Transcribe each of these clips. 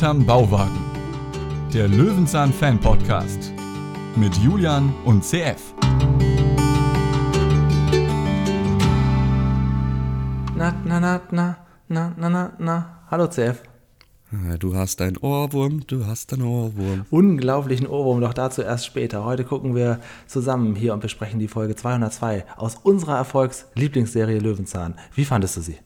Hinterm Bauwagen. Der Löwenzahn Fan Podcast mit Julian und CF. Na, na, na, na, na, na, na, na. Hallo CF. Du hast einen Ohrwurm, du hast einen Ohrwurm. Unglaublichen Ohrwurm, doch dazu erst später. Heute gucken wir zusammen hier und besprechen die Folge 202 aus unserer Erfolgs-Lieblingsserie Löwenzahn. Wie fandest du sie?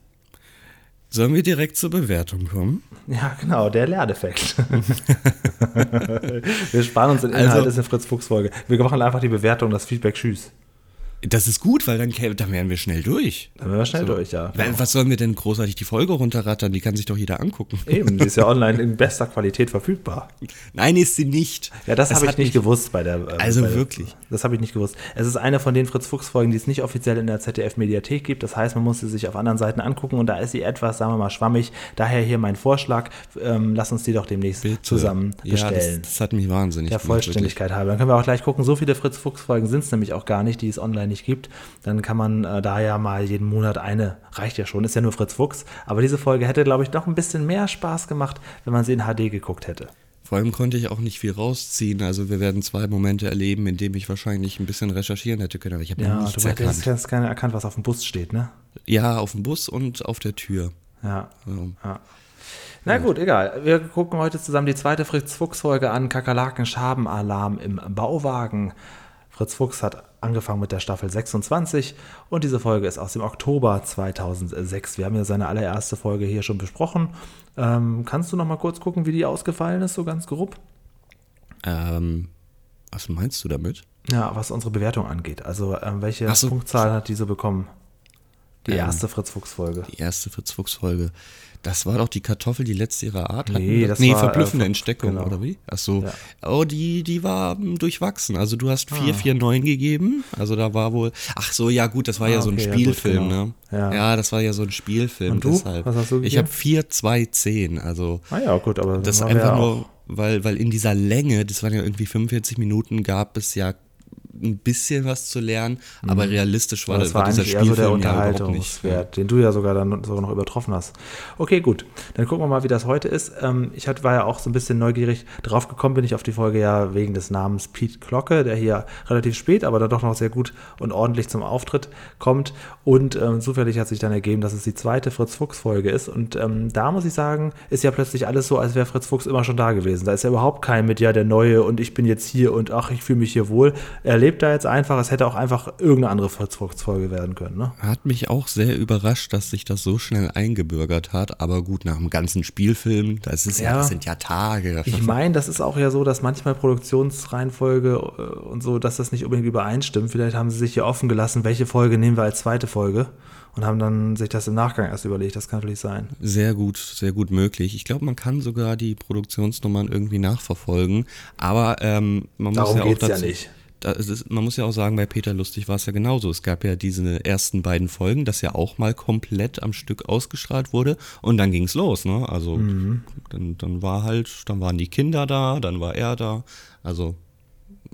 Sollen wir direkt zur Bewertung kommen? Ja, genau, der Lerneffekt. wir sparen uns den Inhalt, also, ist eine Fritz-Fuchs-Folge. Wir machen einfach die Bewertung, das Feedback, tschüss. Das ist gut, weil dann, dann wären wir schnell durch. Dann wären wir schnell so. durch, ja. Was sollen wir denn großartig die Folge runterrattern? Die kann sich doch jeder angucken. Eben, die ist ja online in bester Qualität verfügbar. Nein, ist sie nicht. Ja, das habe ich nicht gewusst bei der. Äh, also bei der, wirklich. Das habe ich nicht gewusst. Es ist eine von den Fritz-Fuchs-Folgen, die es nicht offiziell in der ZDF-Mediathek gibt. Das heißt, man muss sie sich auf anderen Seiten angucken und da ist sie etwas, sagen wir mal, schwammig. Daher hier mein Vorschlag. Ähm, lass uns die doch demnächst Bitte. zusammen bestellen. Ja, das, das, hat mich wahnsinnig Der Vollständigkeit halber. Dann können wir auch gleich gucken. So viele Fritz-Fuchs-Folgen sind es nämlich auch gar nicht, die es online nicht gibt. Dann kann man äh, da ja mal jeden Monat eine, reicht ja schon, ist ja nur Fritz Fuchs. Aber diese Folge hätte, glaube ich, noch ein bisschen mehr Spaß gemacht, wenn man sie in HD geguckt hätte. Vor allem konnte ich auch nicht viel rausziehen. Also wir werden zwei Momente erleben, in denen ich wahrscheinlich ein bisschen recherchieren hätte können. Aber ich habe ja, nichts du erkannt. Du hättest keine erkannt, was auf dem Bus steht, ne? Ja, auf dem Bus und auf der Tür. Ja. So. ja. Na gut, egal. Wir gucken heute zusammen die zweite Fritz-Fuchs-Folge an. Kakerlaken-Schabenalarm im Bauwagen. Fritz Fuchs hat angefangen mit der Staffel 26 und diese Folge ist aus dem Oktober 2006. Wir haben ja seine allererste Folge hier schon besprochen. Ähm, kannst du noch mal kurz gucken, wie die ausgefallen ist, so ganz grob? Ähm, was meinst du damit? Ja, was unsere Bewertung angeht. Also ähm, welche so. Punktzahl hat diese bekommen? Die ähm, erste Fritz Fuchs Folge. Die erste Fritz Fuchs Folge. Das war doch die Kartoffel, die letzte ihrer Art hatten. Nee, das nee war, verblüffende äh, Entsteckung, genau. oder wie? Ach so. Ja. Oh, die, die war hm, durchwachsen. Also du hast 449 ah. gegeben. Also da war wohl. Ach so, ja gut, das war ah, ja so ein okay, Spielfilm, ja, gut, genau. ne? Ja. ja. das war ja so ein Spielfilm. Und du? Deshalb. Was hast du gegeben? Ich habe 4210. Also. Ah ja, gut, aber das einfach nur, weil, weil in dieser Länge, das waren ja irgendwie 45 Minuten, gab es ja ein bisschen was zu lernen, mhm. aber realistisch war, das war, war dieser Spielfilm eher so der Unterhaltungswert, den du ja sogar dann sogar noch übertroffen hast. Okay, gut. Dann gucken wir mal, wie das heute ist. Ähm, ich war ja auch so ein bisschen neugierig. Drauf gekommen bin ich auf die Folge ja wegen des Namens Pete Glocke, der hier relativ spät, aber dann doch noch sehr gut und ordentlich zum Auftritt kommt. Und ähm, zufällig hat sich dann ergeben, dass es die zweite Fritz Fuchs Folge ist. Und ähm, da muss ich sagen, ist ja plötzlich alles so, als wäre Fritz Fuchs immer schon da gewesen. Da ist ja überhaupt kein mit, ja, der Neue und ich bin jetzt hier und ach, ich fühle mich hier wohl. Er lebt da jetzt einfach, es hätte auch einfach irgendeine andere Volksfolge werden können. Ne? Hat mich auch sehr überrascht, dass sich das so schnell eingebürgert hat. Aber gut, nach dem ganzen Spielfilm, das, ist ja, ja das sind ja Tage. Ich meine, das ist auch ja so, dass manchmal Produktionsreihenfolge äh, und so, dass das nicht unbedingt übereinstimmt. Vielleicht haben sie sich hier offen gelassen, welche Folge nehmen wir als zweite Folge und haben dann sich das im Nachgang erst überlegt. Das kann natürlich sein. Sehr gut, sehr gut möglich. Ich glaube, man kann sogar die Produktionsnummern irgendwie nachverfolgen, aber ähm, man Darum muss ja auch dazu, ja nicht ist, man muss ja auch sagen, bei Peter Lustig war es ja genauso. Es gab ja diese ersten beiden Folgen, das ja auch mal komplett am Stück ausgestrahlt wurde und dann ging es los, ne? Also mhm. dann, dann war halt, dann waren die Kinder da, dann war er da. Also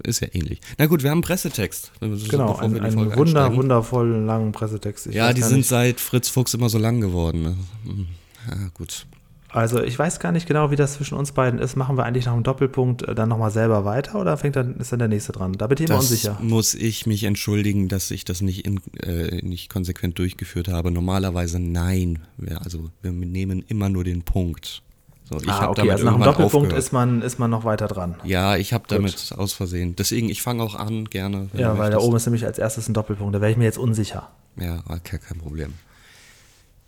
ist ja ähnlich. Na gut, wir haben einen Pressetext. Genau, einen, einen wunder, wundervollen langen Pressetext. Ich ja, die sind nicht. seit Fritz Fuchs immer so lang geworden. Ne? Ja, gut. Also ich weiß gar nicht genau, wie das zwischen uns beiden ist. Machen wir eigentlich nach dem Doppelpunkt äh, dann nochmal selber weiter oder fängt dann, ist dann der nächste dran? Da bin ich immer das unsicher. muss ich mich entschuldigen, dass ich das nicht, in, äh, nicht konsequent durchgeführt habe. Normalerweise nein. Ja, also wir nehmen immer nur den Punkt. So, ich ah, okay, also nach dem Doppelpunkt aufgehört. ist man, ist man noch weiter dran. Ja, ich habe damit aus Versehen. Deswegen, ich fange auch an, gerne. Ja, weil da oben ist nämlich als erstes ein Doppelpunkt. Da wäre ich mir jetzt unsicher. Ja, okay, kein Problem.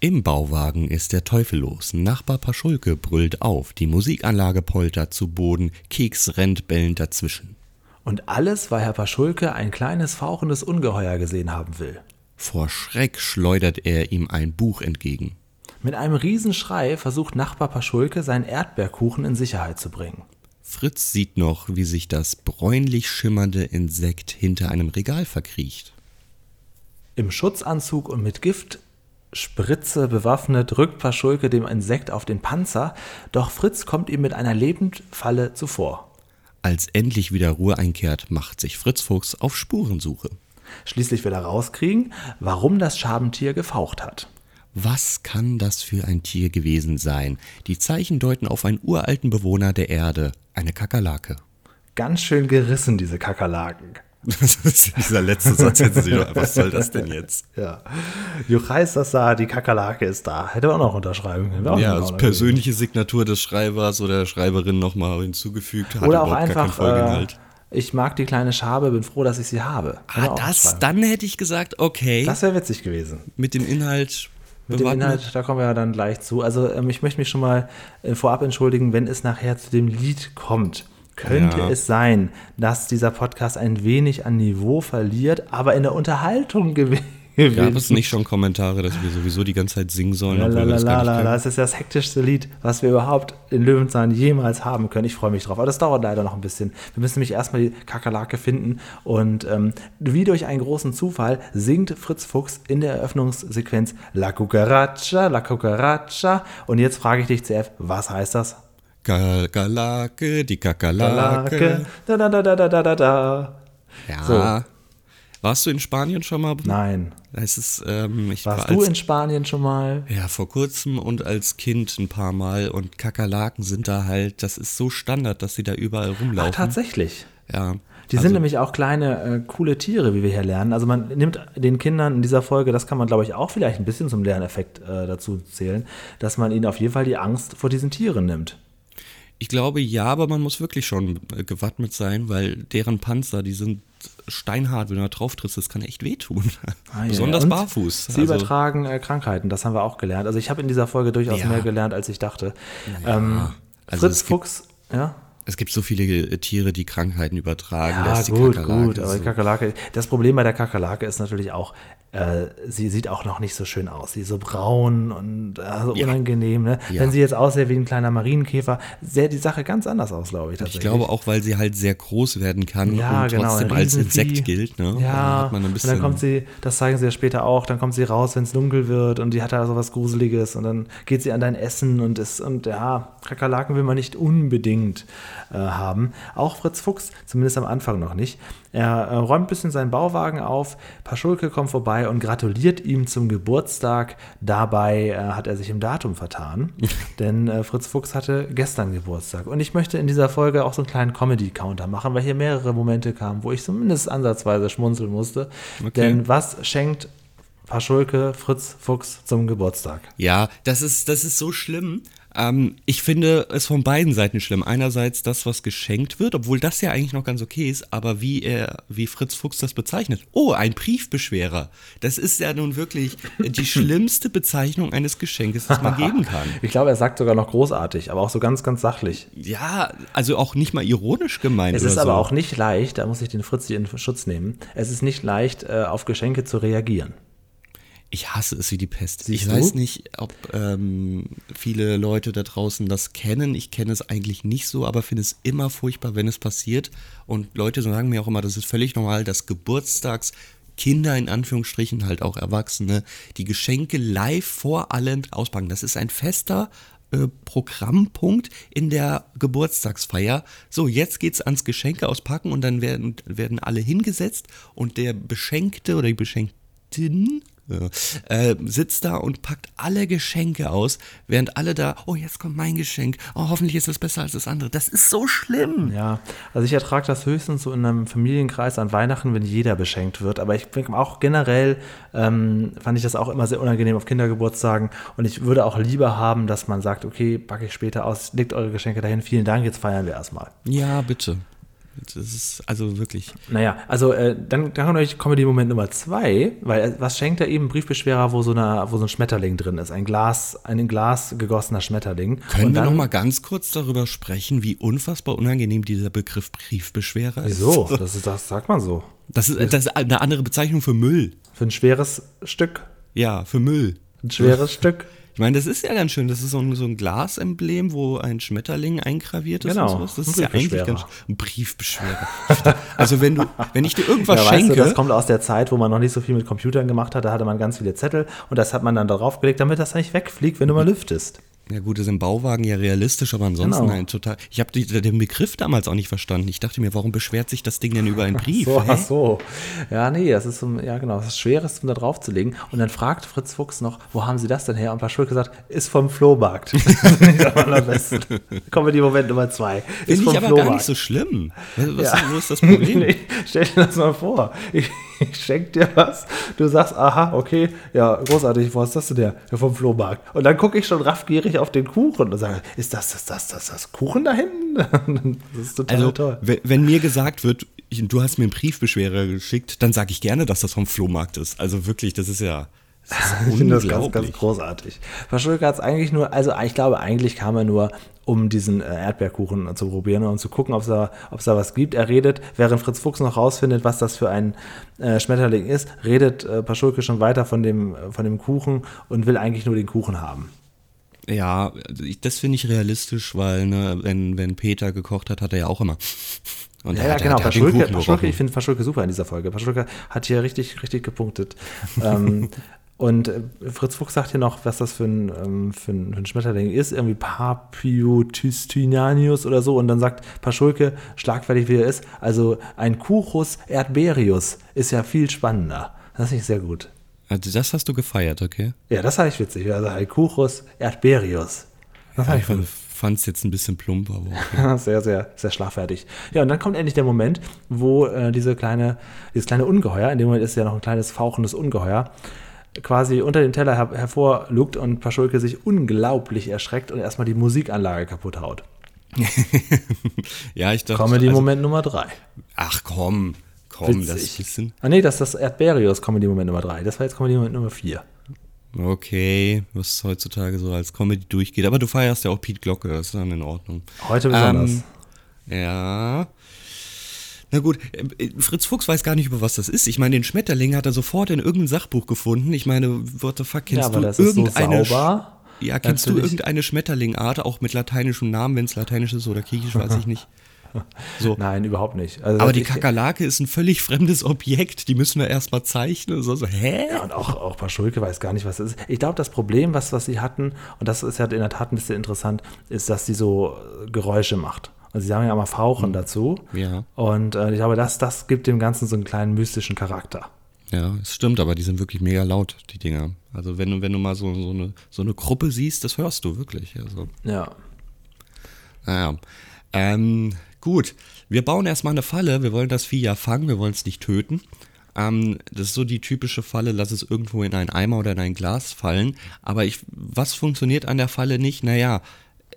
Im Bauwagen ist der Teufel los. Nachbar Paschulke brüllt auf. Die Musikanlage poltert zu Boden. Keks rennt bellend dazwischen. Und alles, weil Herr Paschulke ein kleines fauchendes Ungeheuer gesehen haben will. Vor Schreck schleudert er ihm ein Buch entgegen. Mit einem Riesenschrei versucht Nachbar Paschulke, seinen Erdbeerkuchen in Sicherheit zu bringen. Fritz sieht noch, wie sich das bräunlich schimmernde Insekt hinter einem Regal verkriecht. Im Schutzanzug und mit Gift Spritze bewaffnet rückt Paschulke dem Insekt auf den Panzer, doch Fritz kommt ihm mit einer Lebendfalle zuvor. Als endlich wieder Ruhe einkehrt, macht sich Fritz Fuchs auf Spurensuche. Schließlich will er rauskriegen, warum das Schabentier gefaucht hat. Was kann das für ein Tier gewesen sein? Die Zeichen deuten auf einen uralten Bewohner der Erde, eine Kakerlake. Ganz schön gerissen, diese Kakerlaken. dieser letzte Satz hätten Sie doch, was soll das denn jetzt? Ja. Juchais das da, die Kakerlake ist da. Hätte man auch noch unterschreiben können. Auch ja, als persönliche Signatur des Schreibers oder der Schreiberin nochmal hinzugefügt. Hat oder auch einfach, äh, ich mag die kleine Schabe, bin froh, dass ich sie habe. Ah, das, dann hätte ich gesagt, okay. Das wäre witzig gewesen. Mit dem Inhalt mit dem Inhalt, da kommen wir ja dann gleich zu. Also ähm, ich möchte mich schon mal äh, vorab entschuldigen, wenn es nachher zu dem Lied kommt. Könnte ja. es sein, dass dieser Podcast ein wenig an Niveau verliert, aber in der Unterhaltung gewinnt? Gab es nicht schon Kommentare, dass wir sowieso die ganze Zeit singen sollen? Lalalala, das ist das hektischste Lied, was wir überhaupt in Löwenzahn jemals haben können. Ich freue mich drauf. Aber das dauert leider noch ein bisschen. Wir müssen nämlich erstmal die Kakerlake finden. Und ähm, wie durch einen großen Zufall singt Fritz Fuchs in der Eröffnungssequenz La Cucaracha, La Cucaracha. Und jetzt frage ich dich, CF, was heißt das? Kakerlake, die Kakerlake. Da, da, da, da, da, da, da. Ja. So. Warst du in Spanien schon mal? Nein. Es ist, ähm, ich Warst war du als, in Spanien schon mal? Ja, vor kurzem und als Kind ein paar Mal. Und Kakerlaken sind da halt, das ist so Standard, dass sie da überall rumlaufen. Ach, tatsächlich? Ja. Die also, sind nämlich auch kleine, äh, coole Tiere, wie wir hier lernen. Also man nimmt den Kindern in dieser Folge, das kann man, glaube ich, auch vielleicht ein bisschen zum Lerneffekt äh, dazu zählen, dass man ihnen auf jeden Fall die Angst vor diesen Tieren nimmt. Ich glaube ja, aber man muss wirklich schon äh, gewappnet sein, weil deren Panzer, die sind steinhart, wenn du da drauf trittst, das kann echt wehtun. Ah, ja. Besonders barfuß. Sie also, übertragen äh, Krankheiten, das haben wir auch gelernt. Also ich habe in dieser Folge durchaus ja. mehr gelernt, als ich dachte. Ja. Ähm, also Fritz Fuchs, ja. Es gibt so viele äh, Tiere, die Krankheiten übertragen. Ja, gut, gut. Aber die Kakerlake, das Problem bei der Kakerlake ist natürlich auch, äh, sie sieht auch noch nicht so schön aus. Sie ist so braun und äh, so ja. unangenehm. Ne? Ja. Wenn sie jetzt aussähe wie ein kleiner Marienkäfer, sähe die Sache ganz anders aus, glaube ich. Ich glaube auch, weil sie halt sehr groß werden kann ja, und genau, trotzdem als Insekt gilt. Ne? Ja, dann und dann kommt sie, das zeigen sie ja später auch, dann kommt sie raus, wenn es dunkel wird und die hat da so was Gruseliges und dann geht sie an dein Essen und ist, und ja, Kakerlaken will man nicht unbedingt äh, haben. Auch Fritz Fuchs, zumindest am Anfang noch nicht. Er äh, räumt ein bisschen seinen Bauwagen auf, Paschulke kommt vorbei und gratuliert ihm zum Geburtstag. Dabei äh, hat er sich im Datum vertan, denn äh, Fritz Fuchs hatte gestern Geburtstag. Und ich möchte in dieser Folge auch so einen kleinen Comedy-Counter machen, weil hier mehrere Momente kamen, wo ich zumindest ansatzweise schmunzeln musste. Okay. Denn was schenkt Paschulke Fritz Fuchs zum Geburtstag? Ja, das ist, das ist so schlimm. Ähm, ich finde es von beiden Seiten schlimm. Einerseits das, was geschenkt wird, obwohl das ja eigentlich noch ganz okay ist, aber wie er, wie Fritz Fuchs das bezeichnet. Oh, ein Briefbeschwerer. Das ist ja nun wirklich die schlimmste Bezeichnung eines Geschenkes, das man geben kann. Ich glaube, er sagt sogar noch großartig, aber auch so ganz, ganz sachlich. Ja, also auch nicht mal ironisch gemeint. Es ist aber auch nicht leicht, da muss ich den Fritz hier in Schutz nehmen, es ist nicht leicht, äh, auf Geschenke zu reagieren. Ich hasse es wie die Pest. Siehst ich du? weiß nicht, ob ähm, viele Leute da draußen das kennen. Ich kenne es eigentlich nicht so, aber finde es immer furchtbar, wenn es passiert. Und Leute sagen mir auch immer, das ist völlig normal, dass Geburtstags Kinder in Anführungsstrichen, halt auch Erwachsene, die Geschenke live vor allen auspacken. Das ist ein fester äh, Programmpunkt in der Geburtstagsfeier. So, jetzt geht's ans Geschenke auspacken und dann werden, werden alle hingesetzt und der Beschenkte oder die Beschenktin äh, sitzt da und packt alle Geschenke aus, während alle da, oh, jetzt kommt mein Geschenk, oh, hoffentlich ist das besser als das andere. Das ist so schlimm. Ja, also ich ertrage das höchstens so in einem Familienkreis an Weihnachten, wenn jeder beschenkt wird. Aber ich denke auch generell ähm, fand ich das auch immer sehr unangenehm auf Kindergeburtstagen. Und ich würde auch lieber haben, dass man sagt, okay, packe ich später aus, legt eure Geschenke dahin, vielen Dank, jetzt feiern wir erstmal. Ja, bitte. Das ist also wirklich. Naja, also äh, dann, dann kommt euch Comedy-Moment Nummer zwei, weil äh, was schenkt er eben Briefbeschwerer, wo so, eine, wo so ein Schmetterling drin ist? Ein Glas, ein in Glas gegossener Schmetterling. Können Und wir noch mal ganz kurz darüber sprechen, wie unfassbar unangenehm dieser Begriff Briefbeschwerer ist? Wieso? Das, ist, das sagt man so. Das ist, das ist eine andere Bezeichnung für Müll. Für ein schweres Stück. Ja, für Müll. Ein schweres Stück. Ich meine, das ist ja ganz schön. Das ist so ein, so ein Glasemblem, wo ein Schmetterling eingraviert ist. Genau. Und sowas. Das ist ja eigentlich ganz ein Briefbeschwerer. also wenn du, wenn ich dir irgendwas ja, schenke. Weißt du, das kommt aus der Zeit, wo man noch nicht so viel mit Computern gemacht hat. Da hatte man ganz viele Zettel und das hat man dann darauf gelegt, damit das nicht wegfliegt, wenn du mal lüftest. Ja gut, das ist im Bauwagen ja realistisch, aber ansonsten genau. ein total. Ich habe den Begriff damals auch nicht verstanden. Ich dachte mir, warum beschwert sich das Ding denn über einen Brief? so, ach so. Ja, nee, das ist so, ja genau, das ist Schweres, um da drauf zu legen. Und dann fragt Fritz Fuchs noch, wo haben Sie das denn her? Und Paschulke gesagt, ist vom Flohmarkt. das ist nicht am allerbesten. Comedy-Moment Nummer zwei. Finde ich aber Flohmarkt. gar nicht so schlimm. Was, ja. Wo ist das Problem? nee, stell dir das mal vor. Ich, ich schenke dir was, du sagst, aha, okay, ja, großartig, wo hast das denn der? Ja, vom Flohmarkt. Und dann gucke ich schon raffgierig auf den Kuchen und sage, ist das das, das, das, das Kuchen da hinten? das ist total also, toll. Wenn mir gesagt wird, du hast mir einen Briefbeschwerer geschickt, dann sage ich gerne, dass das vom Flohmarkt ist. Also wirklich, das ist ja. ich finde das ganz, ganz großartig. Verschulke hat es eigentlich nur, also ich glaube, eigentlich kam er nur, um diesen äh, Erdbeerkuchen zu probieren und zu gucken, ob es da, da was gibt. Er redet, während Fritz Fuchs noch rausfindet, was das für ein äh, Schmetterling ist, redet äh, Paschulke schon weiter von dem, von dem Kuchen und will eigentlich nur den Kuchen haben. Ja, das finde ich realistisch, weil ne, wenn, wenn Peter gekocht hat, hat er ja auch immer. Und ja, ja genau. Paschulke, Paschulke, ich finde Paschulke super in dieser Folge. Paschulke hat hier richtig, richtig gepunktet. ähm, und äh, Fritz Fuchs sagt hier noch, was das für ein, ähm, für ein, für ein Schmetterling ist, irgendwie Papiotystinianius oder so. Und dann sagt Paschulke, schlagfertig wie er ist, also ein Cuchus erdberius ist ja viel spannender. Das finde ich sehr gut. Also das hast du gefeiert, okay? Ja, das fand ich witzig. Also ein Cuchus erdberius. Das fand ich gut fand es jetzt ein bisschen plump, aber okay. sehr, sehr, sehr schlagfertig. Ja, und dann kommt endlich der Moment, wo äh, diese kleine, dieses kleine Ungeheuer, in dem Moment ist ja noch ein kleines fauchendes Ungeheuer, quasi unter dem Teller her hervorlugt und Paschulke sich unglaublich erschreckt und erstmal die Musikanlage kaputt haut. ja, ich dachte. Comedy-Moment also, Nummer drei. Ach komm, komm, Witzig. das ist ein bisschen. Ah, nee, das ist das Erdberius Comedy-Moment Nummer drei. Das war jetzt Comedy-Moment Nummer vier. Okay, was heutzutage so als Comedy durchgeht. Aber du feierst ja auch Pete Glocke, das ist dann in Ordnung. Heute besonders. Ähm, ja. Na gut, äh, Fritz Fuchs weiß gar nicht, über was das ist. Ich meine, den Schmetterling hat er sofort in irgendeinem Sachbuch gefunden. Ich meine, what the fuck, kennst ja, du irgendeine... So ja, kennst Natürlich. du irgendeine Schmetterlingart, auch mit lateinischem Namen, wenn es lateinisch ist oder griechisch, weiß ich nicht. So. Nein, überhaupt nicht. Also, aber die Kakerlake ist ein völlig fremdes Objekt, die müssen wir erstmal zeichnen. So, so, hä? Ja, und auch, auch Paschulke weiß gar nicht, was das ist. Ich glaube, das Problem, was, was sie hatten, und das ist ja in der Tat ein bisschen interessant, ist, dass sie so Geräusche macht. Und sie sagen ja immer Fauchen mhm. dazu. Ja. Und äh, ich glaube, das, das gibt dem Ganzen so einen kleinen mystischen Charakter. Ja, es stimmt, aber die sind wirklich mega laut, die Dinger. Also wenn du, wenn du mal so, so, eine, so eine Gruppe siehst, das hörst du wirklich. Also. Ja. Naja. Ähm, Gut, wir bauen erstmal eine Falle. Wir wollen das Vieh ja fangen, wir wollen es nicht töten. Ähm, das ist so die typische Falle, lass es irgendwo in einen Eimer oder in ein Glas fallen. Aber ich, was funktioniert an der Falle nicht? Naja,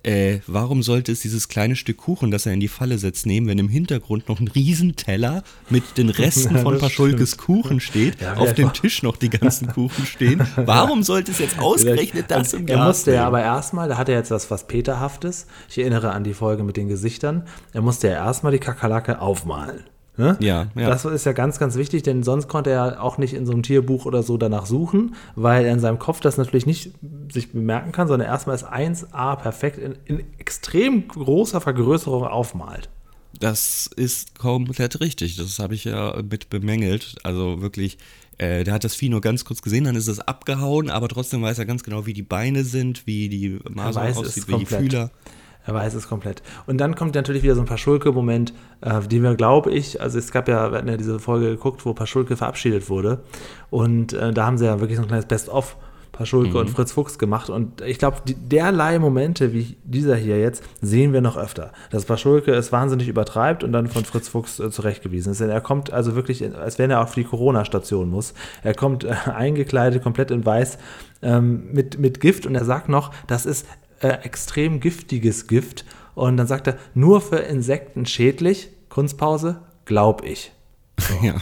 äh, warum sollte es dieses kleine Stück Kuchen, das er in die Falle setzt, nehmen, wenn im Hintergrund noch ein Riesenteller mit den Resten ja, von Paschulkes Kuchen steht, ja, auf dem Tisch noch die ganzen Kuchen stehen? Warum sollte es jetzt ausgerechnet das im Glas Er musste ja aber erstmal, da hat er jetzt was, was Peterhaftes. Ich erinnere an die Folge mit den Gesichtern. Er musste ja erstmal die Kakerlake aufmalen. Ne? Ja, ja. Das ist ja ganz, ganz wichtig, denn sonst konnte er auch nicht in so einem Tierbuch oder so danach suchen, weil er in seinem Kopf das natürlich nicht sich bemerken kann, sondern erstmal ist 1a perfekt in, in extrem großer Vergrößerung aufmalt. Das ist komplett richtig. Das habe ich ja mit bemängelt. Also wirklich, äh, der hat das Vieh nur ganz kurz gesehen, dann ist es abgehauen, aber trotzdem weiß er ganz genau, wie die Beine sind, wie die Maso aussieht, wie die Fühler. Er weiß es komplett. Und dann kommt natürlich wieder so ein Paschulke-Moment, äh, den wir, glaube ich, also es gab ja, wir hatten ja diese Folge geguckt, wo Paschulke verabschiedet wurde. Und äh, da haben sie ja wirklich so ein kleines Best-of Paschulke mhm. und Fritz Fuchs gemacht. Und ich glaube, derlei Momente wie dieser hier jetzt sehen wir noch öfter. Dass Paschulke es wahnsinnig übertreibt und dann von Fritz Fuchs äh, zurechtgewiesen ist. Denn er kommt also wirklich, als wenn er auf die Corona-Station muss. Er kommt äh, eingekleidet, komplett in weiß, ähm, mit, mit Gift und er sagt noch, das ist äh, extrem giftiges Gift. Und dann sagt er, nur für Insekten schädlich, Kunstpause, glaub ich. So. Ja.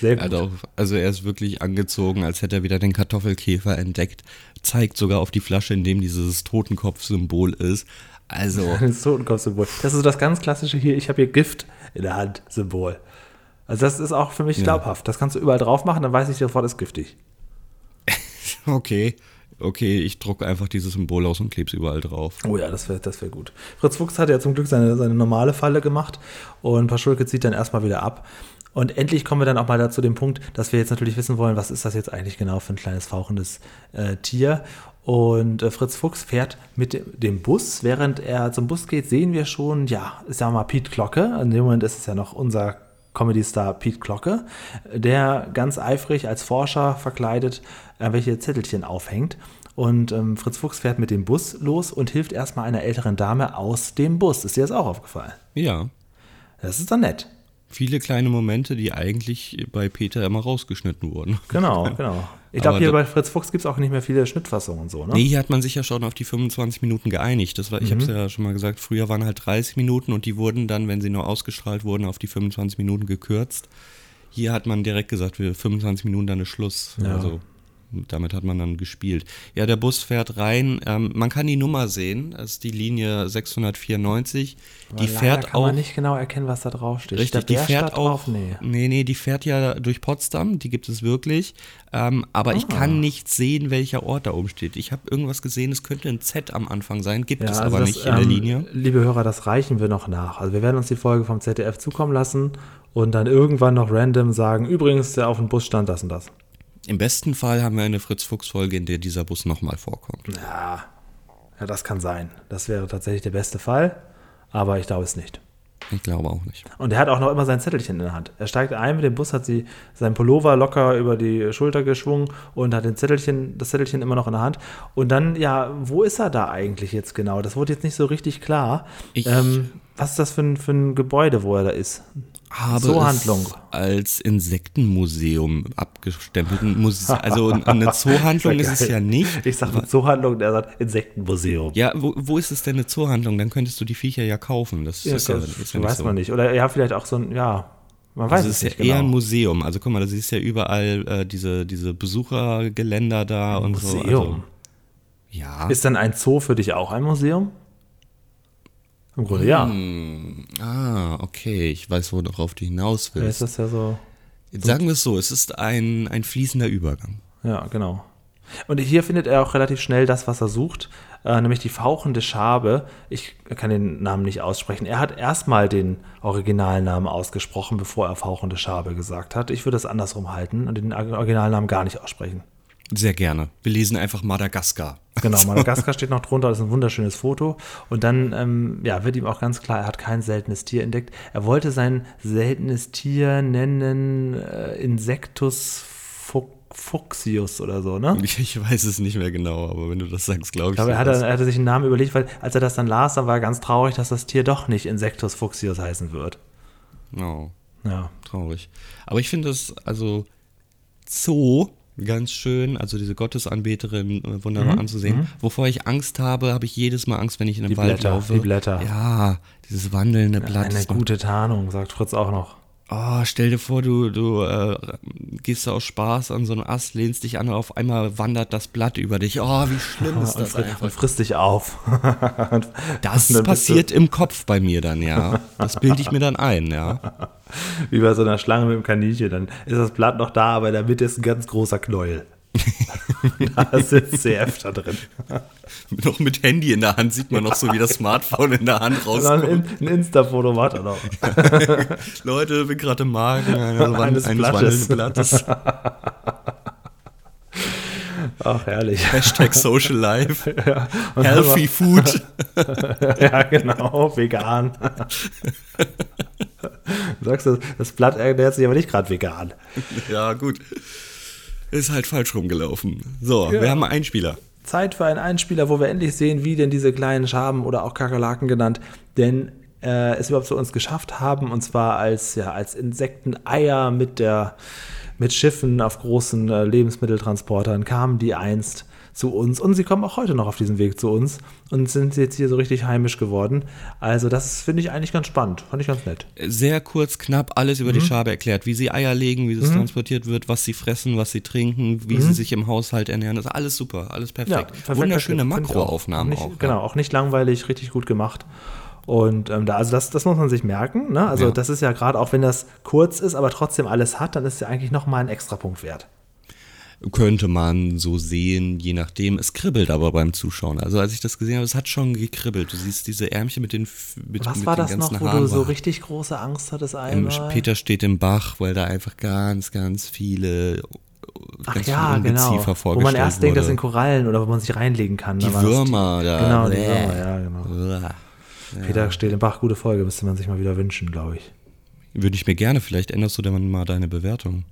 Sehr gut. Also, also er ist wirklich angezogen, als hätte er wieder den Kartoffelkäfer entdeckt. Zeigt sogar auf die Flasche, in dem dieses Totenkopf-Symbol ist. Also. Das Totenkopf-Symbol. Das ist so das ganz klassische hier, ich habe hier Gift in der Hand, Symbol. Also das ist auch für mich glaubhaft. Ja. Das kannst du überall drauf machen, dann weiß ich sofort, ist giftig. okay okay, ich drucke einfach dieses Symbol aus und klebe es überall drauf. Oh ja, das wäre das wär gut. Fritz Fuchs hat ja zum Glück seine, seine normale Falle gemacht und Paschulke zieht dann erstmal wieder ab. Und endlich kommen wir dann auch mal dazu dem Punkt, dass wir jetzt natürlich wissen wollen, was ist das jetzt eigentlich genau für ein kleines fauchendes äh, Tier. Und äh, Fritz Fuchs fährt mit dem Bus. Während er zum Bus geht, sehen wir schon, ja, ich sag mal, Piet Glocke. In dem Moment ist es ja noch unser Comedy-Star Piet Glocke, der ganz eifrig als Forscher verkleidet welche Zettelchen aufhängt. Und ähm, Fritz Fuchs fährt mit dem Bus los und hilft erstmal einer älteren Dame aus dem Bus. Ist dir das auch aufgefallen? Ja. Das ist dann nett. Viele kleine Momente, die eigentlich bei Peter immer rausgeschnitten wurden. Genau, genau. Ich glaube, hier bei Fritz Fuchs gibt es auch nicht mehr viele Schnittfassungen und so, ne? Nee, hier hat man sich ja schon auf die 25 Minuten geeinigt. Das war, ich mhm. habe es ja schon mal gesagt, früher waren halt 30 Minuten und die wurden dann, wenn sie nur ausgestrahlt wurden, auf die 25 Minuten gekürzt. Hier hat man direkt gesagt, wir 25 Minuten dann ist Schluss. Ja. Also damit hat man dann gespielt. Ja, der Bus fährt rein. Ähm, man kann die Nummer sehen. Das ist die Linie 694. Aber die fährt kann auch. man nicht genau erkennen, was da drauf steht. Richtig, die fährt auch. Drauf? Nee. nee, nee, die fährt ja durch Potsdam. Die gibt es wirklich. Ähm, aber ah. ich kann nicht sehen, welcher Ort da oben steht. Ich habe irgendwas gesehen, es könnte ein Z am Anfang sein. Gibt ja, es also aber das, nicht in der ähm, Linie. Liebe Hörer, das reichen wir noch nach. Also wir werden uns die Folge vom ZDF zukommen lassen und dann irgendwann noch random sagen, übrigens, der auf dem Bus stand das und das. Im besten Fall haben wir eine Fritz-Fuchs-Folge, in der dieser Bus nochmal vorkommt. Ja, ja, das kann sein. Das wäre tatsächlich der beste Fall, aber ich glaube es nicht. Ich glaube auch nicht. Und er hat auch noch immer sein Zettelchen in der Hand. Er steigt ein mit dem Bus, hat sie sein Pullover locker über die Schulter geschwungen und hat den Zettelchen, das Zettelchen immer noch in der Hand. Und dann, ja, wo ist er da eigentlich jetzt genau? Das wurde jetzt nicht so richtig klar. Ähm, was ist das für ein, für ein Gebäude, wo er da ist? Habe Zoohandlung. es als Insektenmuseum abgestempelt. Also eine Zoohandlung ist, es ja nicht. Ich sage Zoohandlung, der sagt Insektenmuseum. Ja, wo, wo, ist es denn eine Zoohandlung? Dann könntest du die Viecher ja kaufen. Das, ja, ist, ja, das ist ja weiß so. man nicht. Oder ja, vielleicht auch so ein, ja, man weiß also es ist ja eher genau. ein Museum. Also guck mal, da siehst ja überall äh, diese, diese Besuchergeländer da ein und Museum. so. Also, ja. Ist dann ein Zoo für dich auch ein Museum? Im Grunde ja. Hm. Ah, okay. Ich weiß, worauf du hinaus willst. Ja, ist das ja so. Sagen wir es so, es ist ein, ein fließender Übergang. Ja, genau. Und hier findet er auch relativ schnell das, was er sucht, äh, nämlich die fauchende Schabe. Ich kann den Namen nicht aussprechen. Er hat erstmal den Originalnamen ausgesprochen, bevor er fauchende Schabe gesagt hat. Ich würde es andersrum halten und den Originalnamen gar nicht aussprechen. Sehr gerne. Wir lesen einfach Madagaskar. Genau, Madagaskar steht noch drunter, das ist ein wunderschönes Foto. Und dann ähm, ja, wird ihm auch ganz klar, er hat kein seltenes Tier entdeckt. Er wollte sein seltenes Tier nennen äh, Insectus Fuchsius oder so, ne? Ich, ich, weiß es nicht mehr genau, aber wenn du das sagst, glaube ich. Ich glaube, er, er hatte sich einen Namen überlegt, weil als er das dann las, dann war er ganz traurig, dass das Tier doch nicht Insectus Fuchsius heißen wird. Oh. Ja. Traurig. Aber ich finde das, also Zoo ganz schön, also diese Gottesanbeterin äh, wunderbar mhm. anzusehen. Mhm. Wovor ich Angst habe, habe ich jedes Mal Angst, wenn ich in den die Wald Blätter, laufe. Die Blätter. Ja, dieses wandelnde Blatt. Eine gute Tarnung, sagt Fritz auch noch. Oh, stell dir vor, du, du äh, gehst da aus Spaß an so einen Ast, lehnst dich an und auf einmal wandert das Blatt über dich. Oh, wie schlimm ist das und, einfach. Und frisst dich auf. das passiert im Kopf bei mir dann, ja. Das bilde ich mir dann ein, ja. Wie bei so einer Schlange mit dem Kaninchen. Dann ist das Blatt noch da, aber in der Mitte ist ein ganz großer Knäuel. da sitzt CF da drin. noch mit Handy in der Hand sieht man noch so, wie das Smartphone in der Hand rauskommt. Ein, ein Insta-Foto macht er noch. Leute, bin gerade im Magen eines, eines Blattes. Blattes. Ach, herrlich. Hashtag Social Life. Ja, Healthy Food. ja, genau, vegan. Du sagst, das Blatt ernährt sich aber nicht gerade vegan. Ja, gut. Ist halt falsch rumgelaufen. So, ja. wir haben einen Einspieler. Zeit für einen Einspieler, wo wir endlich sehen, wie denn diese kleinen Schaben oder auch Kakerlaken genannt, denn äh, es überhaupt zu uns geschafft haben, und zwar als, ja, als Insekteneier mit der mit Schiffen auf großen äh, Lebensmitteltransportern kamen die einst zu uns und sie kommen auch heute noch auf diesem Weg zu uns und sind jetzt hier so richtig heimisch geworden. Also das finde ich eigentlich ganz spannend, fand ich ganz nett. Sehr kurz, knapp alles über mhm. die Schabe erklärt, wie sie Eier legen, wie es mhm. transportiert wird, was sie fressen, was sie trinken, wie mhm. sie sich im Haushalt ernähren. Das ist alles super, alles perfekt. Ja, perfekt Wunderschöne Makroaufnahmen auch. auch. Genau, auch nicht langweilig, richtig gut gemacht. Und ähm, da, also das, das muss man sich merken. Ne? Also ja. das ist ja gerade, auch wenn das kurz ist, aber trotzdem alles hat, dann ist ja eigentlich nochmal ein Extrapunkt wert. Könnte man so sehen, je nachdem. Es kribbelt aber beim Zuschauen. Also als ich das gesehen habe, es hat schon gekribbelt. Du siehst diese Ärmchen mit den mit, Was mit war das noch, wo Haaren du so richtig große Angst hattest einmal? Peter steht im Bach, weil da einfach ganz, ganz viele Ach ja, genau. Wo man erst denkt, das sind Korallen oder wo man sich reinlegen kann. Die Würmer, ja. Genau, die Würmer, ja, genau. Ja. Peter Stehle-Bach, gute Folge, müsste man sich mal wieder wünschen, glaube ich. Würde ich mir gerne, vielleicht änderst du dann mal deine Bewertung.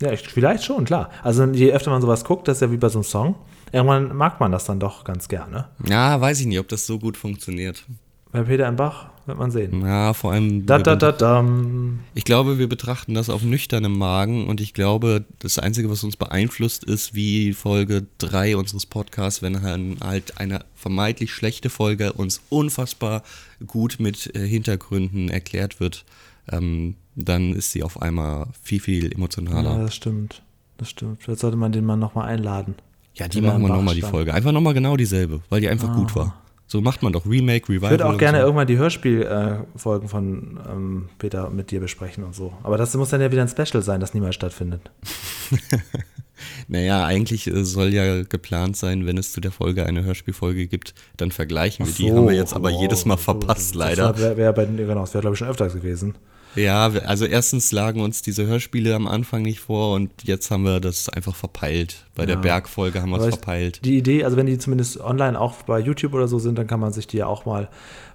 Ja, ich, vielleicht schon, klar. Also je öfter man sowas guckt, das ist ja wie bei so einem Song, irgendwann mag man das dann doch ganz gerne. Ja, weiß ich nicht, ob das so gut funktioniert. Bei Peter im Bach wird man sehen. Ja, vor allem. Da, da, da, da. Ich glaube, wir betrachten das auf nüchternem Magen und ich glaube, das Einzige, was uns beeinflusst, ist, wie Folge 3 unseres Podcasts, wenn halt eine vermeintlich schlechte Folge uns unfassbar gut mit äh, Hintergründen erklärt wird. Ähm, dann ist sie auf einmal viel, viel emotionaler. Ja, das stimmt. Das stimmt. Vielleicht sollte man den mal nochmal einladen. Ja, die machen wir nochmal die Folge. Einfach nochmal genau dieselbe, weil die einfach ah. gut war. So macht man doch Remake, Revival. Ich würde auch gerne so. irgendwann die Hörspielfolgen äh, von ähm, Peter mit dir besprechen und so. Aber das muss dann ja wieder ein Special sein, das niemals stattfindet. naja, eigentlich äh, soll ja geplant sein, wenn es zu der Folge eine Hörspielfolge gibt, dann vergleichen wir so, die. Haben wir jetzt aber oh, jedes Mal verpasst, leider. Das wäre wär bei, genau, das wäre glaube ich schon öfters gewesen. Ja, also erstens lagen uns diese Hörspiele am Anfang nicht vor und jetzt haben wir das einfach verpeilt. Bei ja. der Bergfolge haben wir es verpeilt. Die Idee, also wenn die zumindest online auch bei YouTube oder so sind, dann kann man sich die ja auch mal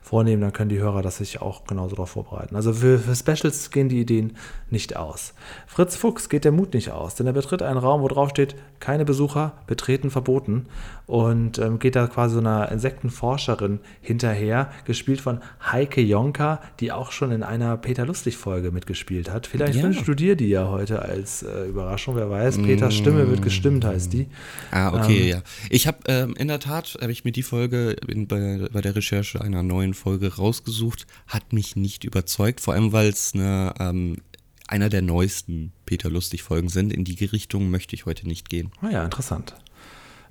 vornehmen, dann können die Hörer das sich auch genauso darauf vorbereiten. Also für, für, Specials gehen die Ideen nicht aus. Fritz Fuchs geht der Mut nicht aus, denn er betritt einen Raum, wo drauf steht, keine Besucher, betreten verboten und ähm, geht da quasi so einer Insektenforscherin hinterher, gespielt von Heike Jonka, die auch schon in einer Peter Lustig-Folge mitgespielt hat. Vielleicht ja. wünschst du dir die ja heute als äh, Überraschung, wer weiß. Mm. Peters Stimme wird gestimmt, heißt die. Ah, okay, ähm, ja. Ich habe ähm, in der Tat, habe ich mir die Folge in, bei, bei der Recherche einer neuen Folge rausgesucht, hat mich nicht überzeugt, vor allem weil es eine ähm, einer der neuesten Peter Lustig-Folgen sind. In die Richtung möchte ich heute nicht gehen. Ah ja, interessant.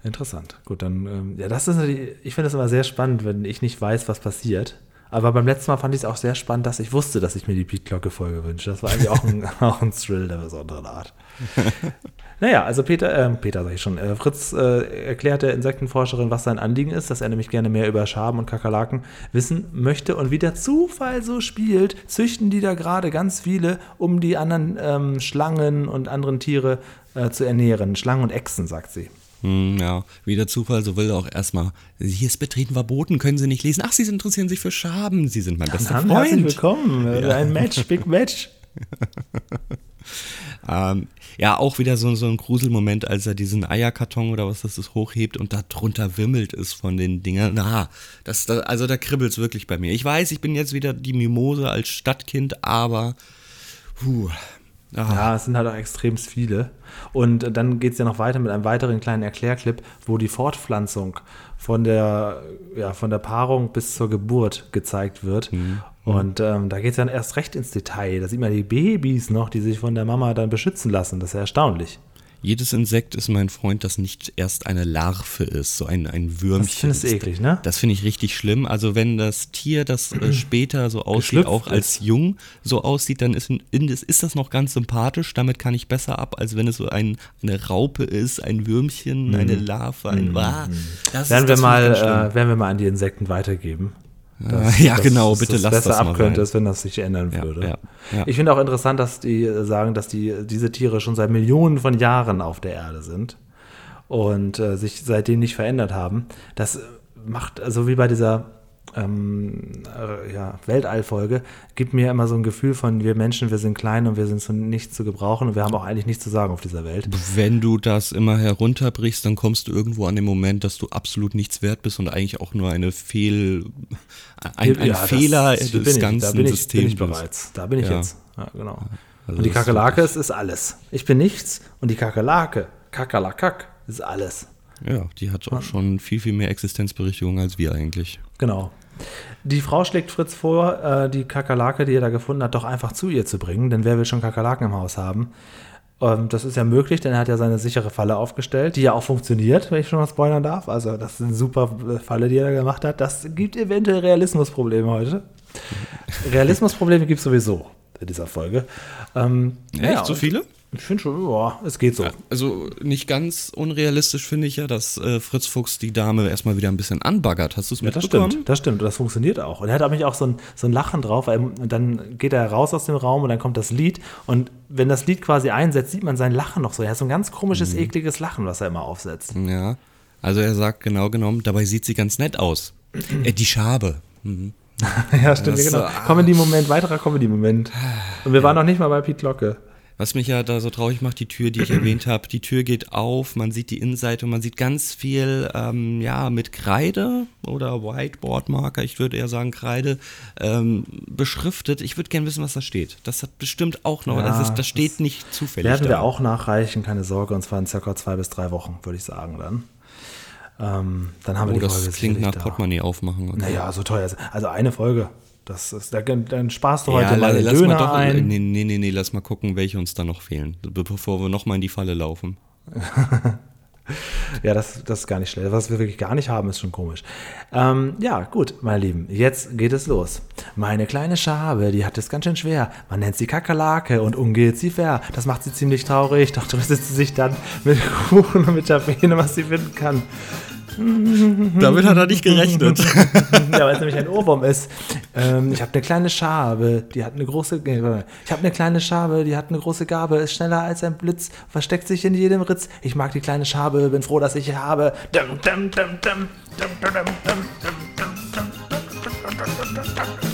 Interessant. Gut, dann, ähm, ja, das ist natürlich, ich finde es immer sehr spannend, wenn ich nicht weiß, was passiert. Aber beim letzten Mal fand ich es auch sehr spannend, dass ich wusste, dass ich mir die Pete Glocke-Folge wünsche. Das war eigentlich auch ein, auch ein Thrill der besonderen Art. naja, also Peter, äh, Peter sag ich schon, äh, Fritz äh, erklärt der Insektenforscherin, was sein Anliegen ist, dass er nämlich gerne mehr über Schaben und Kakerlaken wissen möchte. Und wie der Zufall so spielt, züchten die da gerade ganz viele, um die anderen ähm, Schlangen und anderen Tiere äh, zu ernähren. Schlangen und Echsen, sagt sie. Hm, ja, wie der Zufall, so will auch erstmal. Hier ist Betreten verboten, können Sie nicht lesen. Ach, Sie interessieren sich für Schaben. Sie sind mein bester Freund. Herzlich willkommen. Ja. Ein Match, Big Match. ähm, ja, auch wieder so, so ein Gruselmoment, als er diesen Eierkarton oder was das ist hochhebt und da drunter wimmelt es von den Dingern. Na, das, das, also da kribbelt es wirklich bei mir. Ich weiß, ich bin jetzt wieder die Mimose als Stadtkind, aber puh, Aha. Ja, es sind halt auch extrem viele. Und dann geht es ja noch weiter mit einem weiteren kleinen Erklärclip, wo die Fortpflanzung von der, ja, von der Paarung bis zur Geburt gezeigt wird. Mhm. Und ähm, da geht es dann erst recht ins Detail. Da sieht man die Babys noch, die sich von der Mama dann beschützen lassen. Das ist ja erstaunlich. Jedes Insekt ist mein Freund, das nicht erst eine Larve ist, so ein, ein Würmchen. Das findest du eklig, ne? Das finde ich richtig schlimm. Also wenn das Tier, das äh, später so aussieht, auch als jung so aussieht, dann ist, ist das noch ganz sympathisch. Damit kann ich besser ab, als wenn es so ein, eine Raupe ist, ein Würmchen, eine mhm. Larve, ein... Mhm. Ah, das werden, ist, wir mal, äh, werden wir mal an die Insekten weitergeben. Das, ja, genau, bitte das lass besser das mal abkönnte, wenn das sich ändern ja, würde. Ja, ja. Ich finde auch interessant, dass die sagen, dass die, diese Tiere schon seit Millionen von Jahren auf der Erde sind und äh, sich seitdem nicht verändert haben. Das macht, also wie bei dieser ähm, äh, ja, Weltallfolge gibt mir immer so ein Gefühl von, wir Menschen, wir sind klein und wir sind zu nichts zu gebrauchen und wir haben auch eigentlich nichts zu sagen auf dieser Welt. Wenn du das immer herunterbrichst, dann kommst du irgendwo an den Moment, dass du absolut nichts wert bist und eigentlich auch nur eine Fehl, ein, ein ja, Fehler das, des ich, ganzen da bin ich, Systems bin ich bereits. Da bin ich ja. jetzt. Ja, genau. Also und die Kakerlake ist, ist alles. Ich bin nichts und die Kakerlake, Kakerlakak, ist alles. Ja, die hat auch schon viel, viel mehr Existenzberechtigung als wir eigentlich. Genau. Die Frau schlägt Fritz vor, äh, die Kakerlake, die er da gefunden hat, doch einfach zu ihr zu bringen, denn wer will schon Kakerlaken im Haus haben? Ähm, das ist ja möglich, denn er hat ja seine sichere Falle aufgestellt, die ja auch funktioniert, wenn ich schon mal spoilern darf. Also, das ist eine super Falle, die er da gemacht hat. Das gibt eventuell Realismusprobleme heute. Realismusprobleme gibt es sowieso in dieser Folge. Ähm, Echt? Ja, so viele? Ich finde schon, boah, es geht so. Also nicht ganz unrealistisch finde ich ja, dass äh, Fritz Fuchs die Dame erstmal wieder ein bisschen anbaggert. Hast du es Ja, das mitbekommen? stimmt, das stimmt. Das funktioniert auch. Und er hat nämlich auch so ein, so ein Lachen drauf, weil dann geht er raus aus dem Raum und dann kommt das Lied. Und wenn das Lied quasi einsetzt, sieht man sein Lachen noch so. Er hat so ein ganz komisches, Mhm. ekliges Lachen, was er immer aufsetzt. Ja. Also er sagt genau genommen, dabei sieht sie ganz nett aus. äh, die Schabe. Mhm. ja, stimmt, Das genau. so, ah. Comedy-Moment, weiterer Comedy-Moment. Und wir waren noch nicht mal bei Pete Locke. Was mich ja da so traurig macht, die Tür, die ich erwähnt habe, die Tür geht auf, man sieht die Innenseite und man sieht ganz viel, ähm, ja, mit Kreide oder Whiteboard-Marker, ich würde eher sagen Kreide, ähm, beschriftet. Ich würde gerne wissen, was da steht. Das hat bestimmt auch noch, Ja, das, ist, das das steht nicht zufällig Werden da. wir auch nachreichen, keine Sorge, und zwar in circa zwei bis drei Wochen, würde ich sagen dann. Ähm, dann haben Oh, wir die das Folge klingt nach da. Portemonnaie aufmachen. Okay. Naja, so teuer Also eine Folge. Das ist, da, dann sparst du Ja, heute la- mal lass mal Döner doch, ein. nee, nee, nee, nee, lass mal gucken, welche uns da noch fehlen, be- bevor wir nochmal in die Falle laufen. Ja, das, das ist gar nicht schlecht. Was wir wirklich gar nicht haben, ist schon komisch. Ähm, ja, gut, meine Lieben, jetzt geht es los. Meine kleine Schabe, die hat es ganz schön schwer. Man nennt sie Kakerlake und umgeht sie fair. Das macht sie ziemlich traurig, doch tröstet sie sich dann mit Kuchen und mit Terpene, was sie finden kann. Damit hat er nicht gerechnet. ja, weil es nämlich ein Ohrwurm ist. Ähm, ich habe eine kleine Schabe, die hat eine große. nee. Ich habe eine kleine Schabe, die hat eine große Gabe, ist schneller als ein Blitz, versteckt sich in jedem Ritz. Ich mag die kleine Schabe, bin froh, dass ich sie habe. Dum, dum, dum, dum, dum, dum, dum, dum, dum, dum, dum,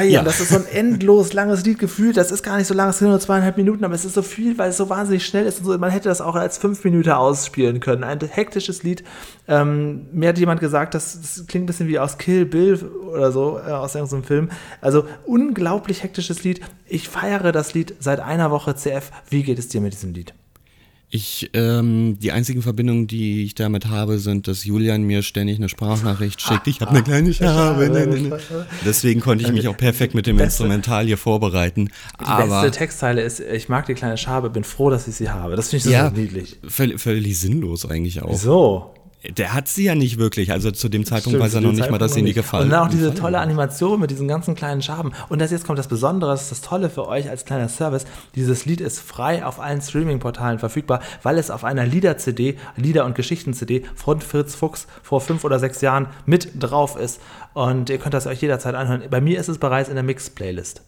Hey, Ja. das ist so ein endlos langes Lied gefühlt. Das ist gar nicht so lang, es sind nur zweieinhalb Minuten, aber es ist so viel, weil es so wahnsinnig schnell ist und so. Man hätte das auch als fünf Minuten ausspielen können. Ein hektisches Lied. Ähm, mir hat jemand gesagt, das, das klingt ein bisschen wie aus Kill Bill oder so, äh, aus irgendeinem Film. Also unglaublich hektisches Lied. Ich feiere das Lied seit einer Woche CF. Wie geht es dir mit diesem Lied? Ich, ähm, die einzigen Verbindungen, die ich damit habe, sind, dass Julian mir ständig eine Sprachnachricht schickt. Ich habe eine kleine Schabe. ne, ne, ne. Deswegen konnte ich mich auch perfekt mit dem Beste- Instrumental hier vorbereiten. Die Aber beste Textzeile ist, ich mag die kleine Schabe, bin froh, dass ich sie habe. Das finde ich so ja, niedlich. völlig, völlig sinnlos eigentlich auch. So. Der hat sie ja nicht wirklich. Also zu dem Zeitpunkt Stimmt, weiß er noch nicht mal, dass sie Zeitpunkt noch gefallen Und dann auch diese tolle. Animation mit diesen ganzen kleinen Schaben. Und das jetzt kommt das Besondere, das ist das Tolle für euch als kleiner Service. Dieses Lied ist frei auf allen Streaming-Portalen verfügbar, weil es auf einer Lieder-CD, Lieder- und Geschichten-CD von Fritz Fuchs vor fünf oder sechs Jahren mit drauf ist. Und ihr könnt das euch jederzeit anhören. Bei mir ist es bereits in der Mix-Playlist.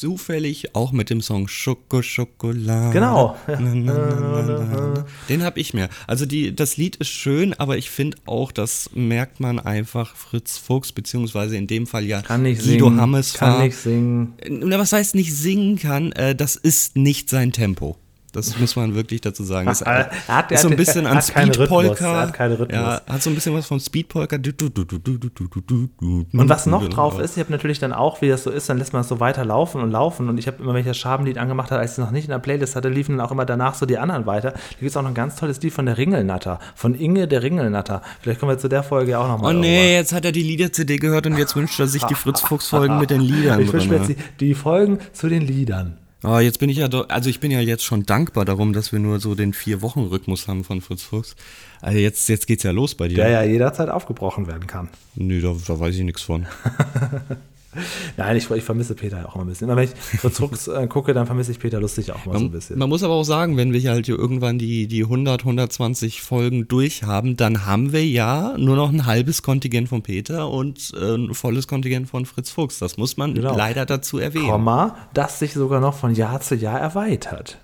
Zufällig auch mit dem Song Schoko Schokolade. Genau. Na, na, na. Den habe ich mir. Also die, das Lied ist schön, aber ich finde auch, das merkt man einfach Fritz Fuchs, beziehungsweise in dem Fall ja Kann nicht Guido singen. Hammes Kann nicht singen. Na, was heißt nicht singen kann? Äh, das ist nicht sein Tempo. Das muss man wirklich dazu sagen. Das hat, hat, ist so ein bisschen an Speedpolka. Hat. Ja, hat so ein bisschen was von Speedpolka. Und was noch drauf ist, ich habe natürlich dann auch, wie das so ist, dann lässt man es so weiter laufen und laufen. Und ich habe immer, wenn ich das Schabenlied angemacht habe, als ich es noch nicht in der Playlist hatte, liefen dann auch immer danach so die anderen weiter. Da gibt es auch noch ein ganz tolles Lied von der Ringelnatter. Von Inge der Ringelnatter. Vielleicht kommen wir zu der Folge auch nochmal. Oh nee, jetzt hat er die Lieder-CD gehört und jetzt wünscht er sich die Fritz-Fuchs-Folgen mit den Liedern. Ich wünsche mir jetzt die, die Folgen zu den Liedern. Oh, jetzt bin ich ja, doch, also ich bin ja jetzt schon dankbar darum, dass wir nur so den Vier-Wochen-Rhythmus haben von Fritz Fuchs. Also jetzt, jetzt geht's ja los bei dir. Der ja jederzeit aufgebrochen werden kann. Nö, da, da weiß ich nichts von. Nein, ich, ich vermisse Peter auch immer ein bisschen. Immer wenn ich Fritz Fuchs äh, gucke, dann vermisse ich Peter lustig auch mal so ein bisschen. man muss aber auch sagen, wenn wir hier halt hier irgendwann die, die 100, 120 Folgen durch haben, dann haben wir ja nur noch ein halbes Kontingent von Peter und äh, ein volles Kontingent von Fritz Fuchs. Das muss man Genau. leider dazu erwähnen. Komma, das sich sogar noch von Jahr zu Jahr erweitert.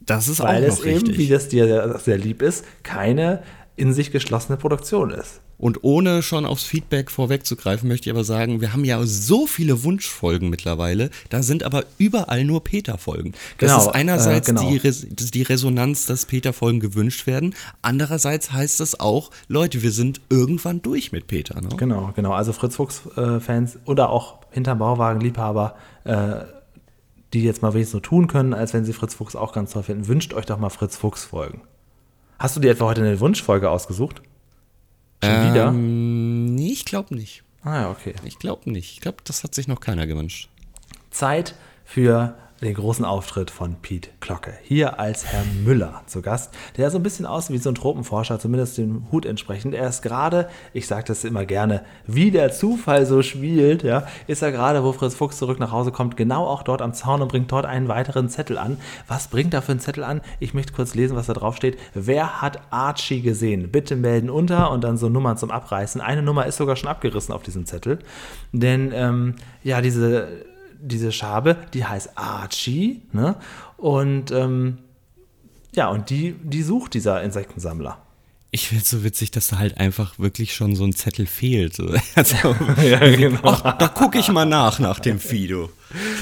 das ist Weil auch es noch eben, richtig. wie das dir sehr lieb ist, keine in sich geschlossene Produktion ist. Und ohne schon aufs Feedback vorwegzugreifen, möchte ich aber sagen, wir haben ja so viele Wunschfolgen mittlerweile, da sind aber überall nur Peter-Folgen. Das Genau, ist einerseits äh, genau. die, Res die Resonanz, dass Peter-Folgen gewünscht werden. Andererseits heißt es auch, Leute, wir sind irgendwann durch mit Peter. Ne? Genau, genau. Also Fritz Fuchs-Fans oder auch hinterm Bauwagen-Liebhaber, äh, die jetzt mal wenigstens so tun können, als wenn sie Fritz Fuchs auch ganz toll finden, wünscht euch doch mal Fritz Fuchs-Folgen. Hast du dir etwa heute eine Wunschfolge ausgesucht? Schon wieder? Ähm, nee, ich glaube nicht. Ah ja, okay. Ich glaube nicht. Ich glaube, das hat sich noch keiner gewünscht. Zeit für den großen Auftritt von Pete Glocke. Hier als Herr Müller zu Gast, der so ein bisschen aussieht wie so ein Tropenforscher, zumindest dem Hut entsprechend. Er ist gerade, ich sage das immer gerne, wie der Zufall so spielt, ja, ist er gerade, wo Fritz Fuchs zurück nach Hause kommt, genau auch dort am Zaun und bringt dort einen weiteren Zettel an. Was bringt er für einen Zettel an? Ich möchte kurz lesen, was da drauf steht. Wer hat Archie gesehen? Bitte melden unter und dann so Nummern zum Abreißen. Eine Nummer ist sogar schon abgerissen auf diesem Zettel, denn ähm, ja, diese diese Schabe, die heißt Archie, ne? Und ähm, ja, und die, die sucht dieser Insektensammler. Ich finde es so witzig, dass da halt einfach wirklich schon so ein Zettel fehlt. Also, ja, genau. Ach, da gucke ich mal nach, nach dem Fido.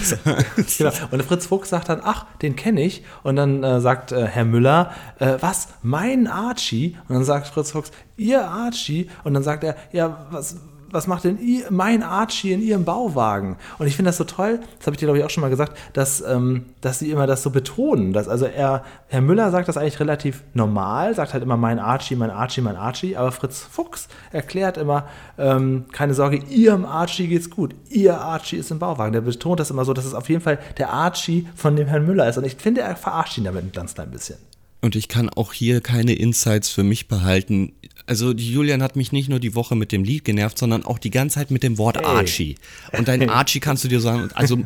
genau. Und Fritz Fuchs sagt dann, ach, den kenne ich. Und dann äh, sagt äh, Herr Müller, äh, was, mein Archie? Und dann sagt Fritz Fuchs, ihr Archie? Und dann sagt er, ja, was, was macht denn ihr, mein Archie in ihrem Bauwagen? Und ich finde das so toll, das habe ich dir, glaube ich, auch schon mal gesagt, dass, ähm, dass sie immer das so betonen. Dass, also er, Herr Müller sagt das eigentlich relativ normal, sagt halt immer mein Archie, mein Archie, mein Archie, aber Fritz Fuchs erklärt immer, ähm, keine Sorge, ihrem Archie geht's gut. Ihr Archie ist im Bauwagen. Der betont das immer so, dass es auf jeden Fall der Archie von dem Herrn Müller ist. Und ich finde, er verarscht ihn damit ein ganz klein bisschen. Und ich kann auch hier keine Insights für mich behalten. Also Julian hat mich nicht nur die Woche mit dem Lied genervt, sondern auch die ganze Zeit mit dem Wort hey. Archie. Und dein Archie kannst du dir sagen, also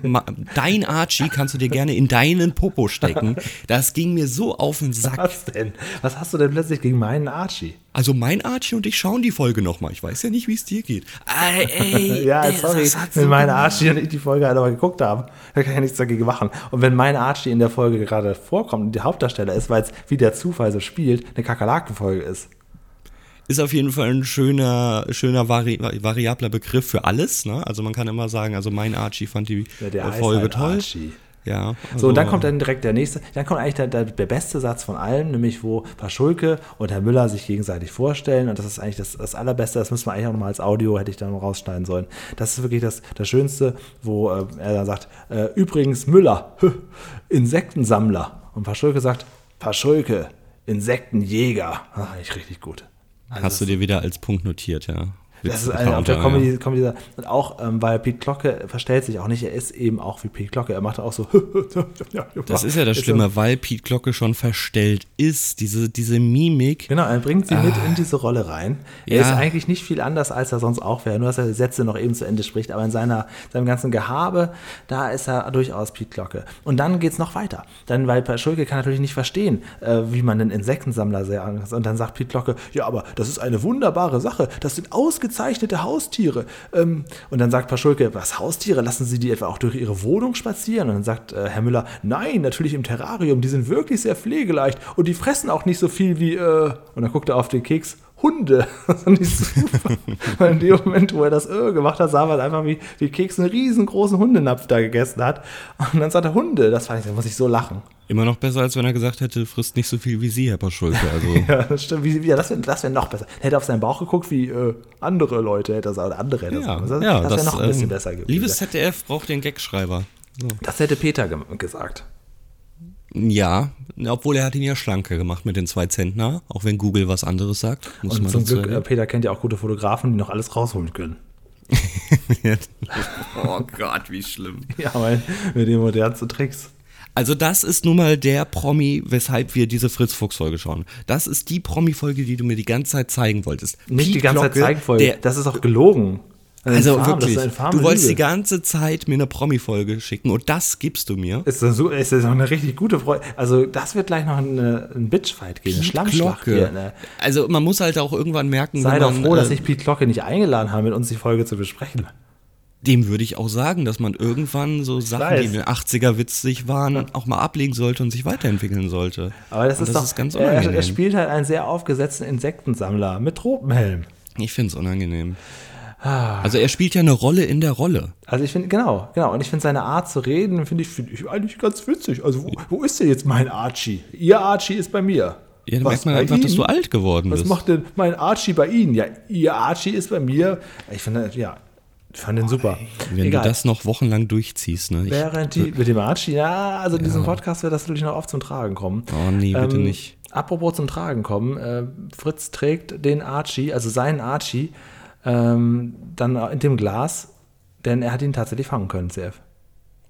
dein Archie kannst du dir gerne in deinen Popo stecken. Das ging mir so auf den Sack. Was denn? Was hast du denn plötzlich gegen meinen Archie? Also mein Archie und ich schauen die Folge nochmal. Ich weiß ja nicht, wie es dir geht. Ey, ey, ja, sorry, wenn mein Archie und ich die Folge halt aber geguckt haben, da kann ich ja nichts dagegen machen. Und wenn mein Archie in der Folge gerade vorkommt und der Hauptdarsteller ist, weil es wie der Zufall so spielt, eine Kakerlakenfolge ist. Ist auf jeden Fall ein schöner, schöner vari variabler Begriff für alles. Ne? Also man kann immer sagen, also mein Archie fand die ja, Folge halt toll. Archie. Ja. Also so, und dann kommt dann direkt der nächste, dann kommt eigentlich der, der, der, beste Satz von allen, nämlich wo Paschulke und Herr Müller sich gegenseitig vorstellen. Und das ist eigentlich das, das Allerbeste, das müssen wir eigentlich auch nochmal als Audio, hätte ich dann rausschneiden sollen. Das ist wirklich das, das Schönste, wo äh, er dann sagt, äh, übrigens Müller, Insektensammler. Und Paschulke sagt, Paschulke, Insektenjäger. Ach, ich richtig gut. Also Hast du dir wieder als Punkt notiert, ja. Das ist eine, auf der Comedy, Comedy und auch, ähm, weil Pete Glocke verstellt sich auch nicht, er ist eben auch wie Pete Glocke, er macht auch so. das ist ja das Schlimme, weil Pete Glocke schon verstellt ist, diese, diese Mimik. Genau, er bringt sie ah. mit in diese Rolle rein. Er ja. ist eigentlich nicht viel anders, als er sonst auch wäre, nur dass er Sätze noch eben zu Ende spricht, aber in seiner, seinem ganzen Gehabe, da ist er durchaus Pete Glocke. Und dann geht es noch weiter. Dann, weil Schulke kann natürlich nicht verstehen, äh, wie man einen Insektensammler sehr Und dann sagt Pete Glocke, ja, aber das ist eine wunderbare Sache, das sind ausgezeichnete ausgezeichnete Haustiere. Ähm, und dann sagt Paschulke, was Haustiere? Lassen Sie die etwa auch durch Ihre Wohnung spazieren? Und dann sagt äh, Herr Müller, nein, natürlich im Terrarium. Die sind wirklich sehr pflegeleicht und die fressen auch nicht so viel wie, äh, und dann guckt er auf den Keks, Hunde. Das super. In dem Moment, wo er das äh, gemacht hat, sah man einfach, wie, wie Keks einen riesengroßen Hundenapf da gegessen hat. Und dann sagt er Hunde. Das fand ich, da muss ich so lachen. Immer noch besser, als wenn er gesagt hätte, frisst nicht so viel wie Sie, Herr Paschulke. Also. ja, das stimmt. Wie, ja, das wäre das wär noch besser. Er hätte auf seinen Bauch geguckt, wie äh, andere Leute hätte das, oder andere hätte ja, das. Das, ja, das wäre noch ein bisschen ähm, besser gewesen. Liebes ZDF braucht den Gagschreiber. So. Das hätte Peter ge gesagt. Ja, obwohl er hat ihn ja schlanker gemacht mit den zwei Zentner, auch wenn Google was anderes sagt. Muss Und zum Glück, äh, Peter kennt ja auch gute Fotografen, die noch alles rausholen können. oh Gott, wie schlimm. Ja, weil mit den modernsten Tricks. Also das ist nun mal der Promi, weshalb wir diese Fritz-Fuchs-Folge schauen. Das ist die Promi-Folge, die du mir die ganze Zeit zeigen wolltest. Nicht die ganze Zeit zeigen wolltest, das ist auch gelogen. Also Farm, wirklich, du wolltest die ganze Zeit mir eine Promi-Folge schicken und das gibst du mir. Ist das, so, ist das auch eine richtig gute Freude. Also das wird gleich noch eine, ein Bitchfight gehen, eine Schlammschlacht hier. Ne? Also man muss halt auch irgendwann merken, Sei doch froh, äh, dass ich Pete Glocke nicht eingeladen habe, mit uns die Folge zu besprechen. Dem würde ich auch sagen, dass man irgendwann so Sachen, weiß. die in den 80er witzig waren, auch mal ablegen sollte und sich weiterentwickeln sollte. Aber das, ist, das doch, ist ganz unangenehm. Er, er spielt halt einen sehr aufgesetzten Insektensammler mit Tropenhelm. Ich finde es unangenehm. Ah. Also er spielt ja eine Rolle in der Rolle. Also ich finde, genau, genau. Und ich finde seine Art zu reden, finde ich, find ich eigentlich ganz witzig. Also wo, wo ist denn jetzt mein Archie? Ihr Archie ist bei mir. Ja, dann merkt man einfach, Ihnen? dass du alt geworden Was bist. Was macht denn mein Archie bei Ihnen? Ja, Ihr Archie ist bei mir. Ich finde, ja, ich fand den super. Wenn Egal. du das noch wochenlang durchziehst, ne? Während die, mit dem Archie, ja, also in ja. diesem Podcast wird das natürlich noch oft zum Tragen kommen. Oh nee, bitte ähm, nicht. Apropos zum Tragen kommen, äh, Fritz trägt den Archie, also seinen Archie, ähm, dann in dem Glas, denn er hat ihn tatsächlich fangen können, CF.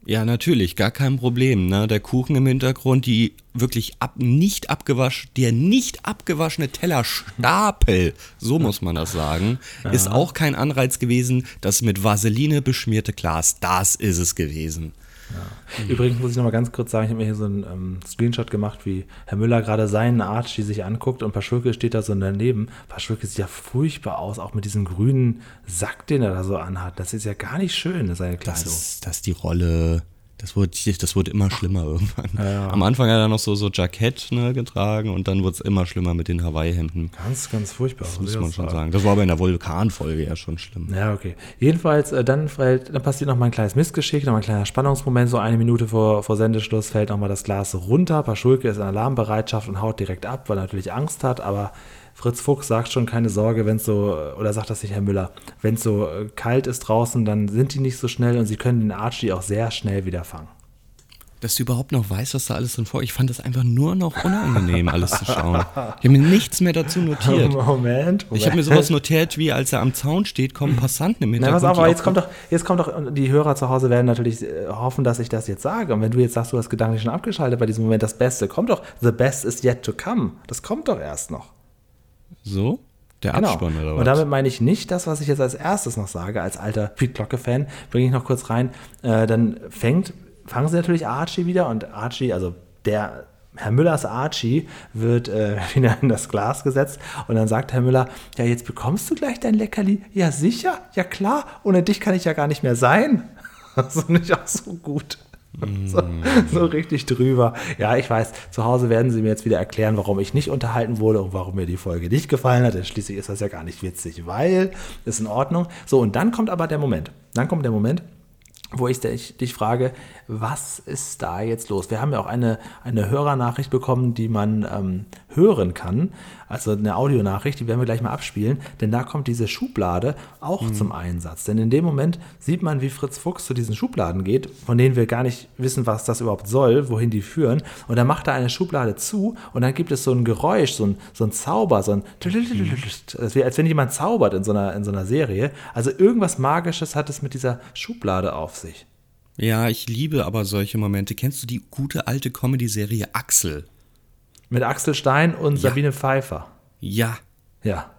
Ja, natürlich, gar kein Problem. Ne? Der Kuchen im Hintergrund, die wirklich ab, nicht abgewaschen, der nicht abgewaschene Tellerstapel, so muss man das sagen, ja. ist auch kein Anreiz gewesen. Das mit Vaseline beschmierte Glas, das ist es gewesen. Ja. Übrigens muss ich noch mal ganz kurz sagen, ich habe mir hier so einen ähm, Screenshot gemacht, wie Herr Müller gerade seinen Archie sich anguckt und Paschulke steht da so daneben. Paschulke sieht ja furchtbar aus, auch mit diesem grünen Sack, den er da so anhat. Das ist ja gar nicht schön, seine Kleidung. Das ist, das ist die Rolle das wurde, das wurde immer schlimmer irgendwann. Ja, ja. Am Anfang hat er noch so, so Jackett ne, getragen und dann wurde es immer schlimmer mit den Hawaii-Hemden. Ganz, ganz furchtbar. Das muss man schon sagen. Das war aber in der Vulkanfolge ja schon schlimm. Ja, okay. Jedenfalls, äh, dann, fällt, dann passiert noch mal ein kleines Missgeschick, noch mal ein kleiner Spannungsmoment. So eine Minute vor, vor Sendeschluss fällt noch mal das Glas runter. Paschulke ist in Alarmbereitschaft und haut direkt ab, weil er natürlich Angst hat, aber Fritz Fuchs sagt schon, keine Sorge, wenn es so, oder sagt das nicht Herr Müller, wenn es so äh, kalt ist draußen, dann sind die nicht so schnell und sie können den Archie auch sehr schnell wieder fangen. Dass du überhaupt noch weißt, was da alles drin vor. Ich fand das einfach nur noch unangenehm, alles zu schauen. Ich habe mir nichts mehr dazu notiert. Moment, Moment. Ich habe mir sowas notiert, wie als er am Zaun steht, kommen Passanten im Hintergrund. Na, pass auf, aber jetzt kommt doch, jetzt kommt doch, die Hörer zu Hause werden natürlich äh, hoffen, dass ich das jetzt sage. Und wenn du jetzt sagst, du hast gedanklich schon abgeschaltet bei diesem Moment, das Beste kommt doch. The best is yet to come. Das kommt doch erst noch. So? Der genau. Abspann oder was? Und damit meine ich nicht das, was ich jetzt als erstes noch sage, als alter Pete Glocke-Fan, bringe ich noch kurz rein. Äh, dann fängt, fangen sie natürlich Archie wieder und Archie, also der Herr Müllers Archie wird äh, wieder in das Glas gesetzt und dann sagt Herr Müller, ja, jetzt bekommst du gleich dein Leckerli. Ja, sicher, ja klar, ohne dich kann ich ja gar nicht mehr sein. Das ist nicht auch so gut. So, so, richtig drüber. Ja, ich weiß, zu Hause werden sie mir jetzt wieder erklären, warum ich nicht unterhalten wurde und warum mir die Folge nicht gefallen hat. Denn schließlich ist das ja gar nicht witzig, weil ist in Ordnung. So, und dann kommt aber der Moment. Dann kommt der Moment, wo ich dich frage, was ist da jetzt los? Wir haben ja auch eine, eine Hörernachricht bekommen, die man ähm, hören kann, also eine Audionachricht, die werden wir gleich mal abspielen, denn da kommt diese Schublade auch mhm. zum Einsatz. Denn in dem Moment sieht man, wie Fritz Fuchs zu diesen Schubladen geht, von denen wir gar nicht wissen, was das überhaupt soll, wohin die führen. Und dann macht er eine Schublade zu und dann gibt es so ein Geräusch, so ein, so ein Zauber, so ein als wenn jemand zaubert in so, einer, in so einer Serie. Also irgendwas Magisches hat es mit dieser Schublade auf sich. Ja, ich liebe aber solche Momente. Kennst du die gute alte Comedy-Serie Axel? Mit Axel Stein und ja. Sabine Pfeiffer. Ja. Ja.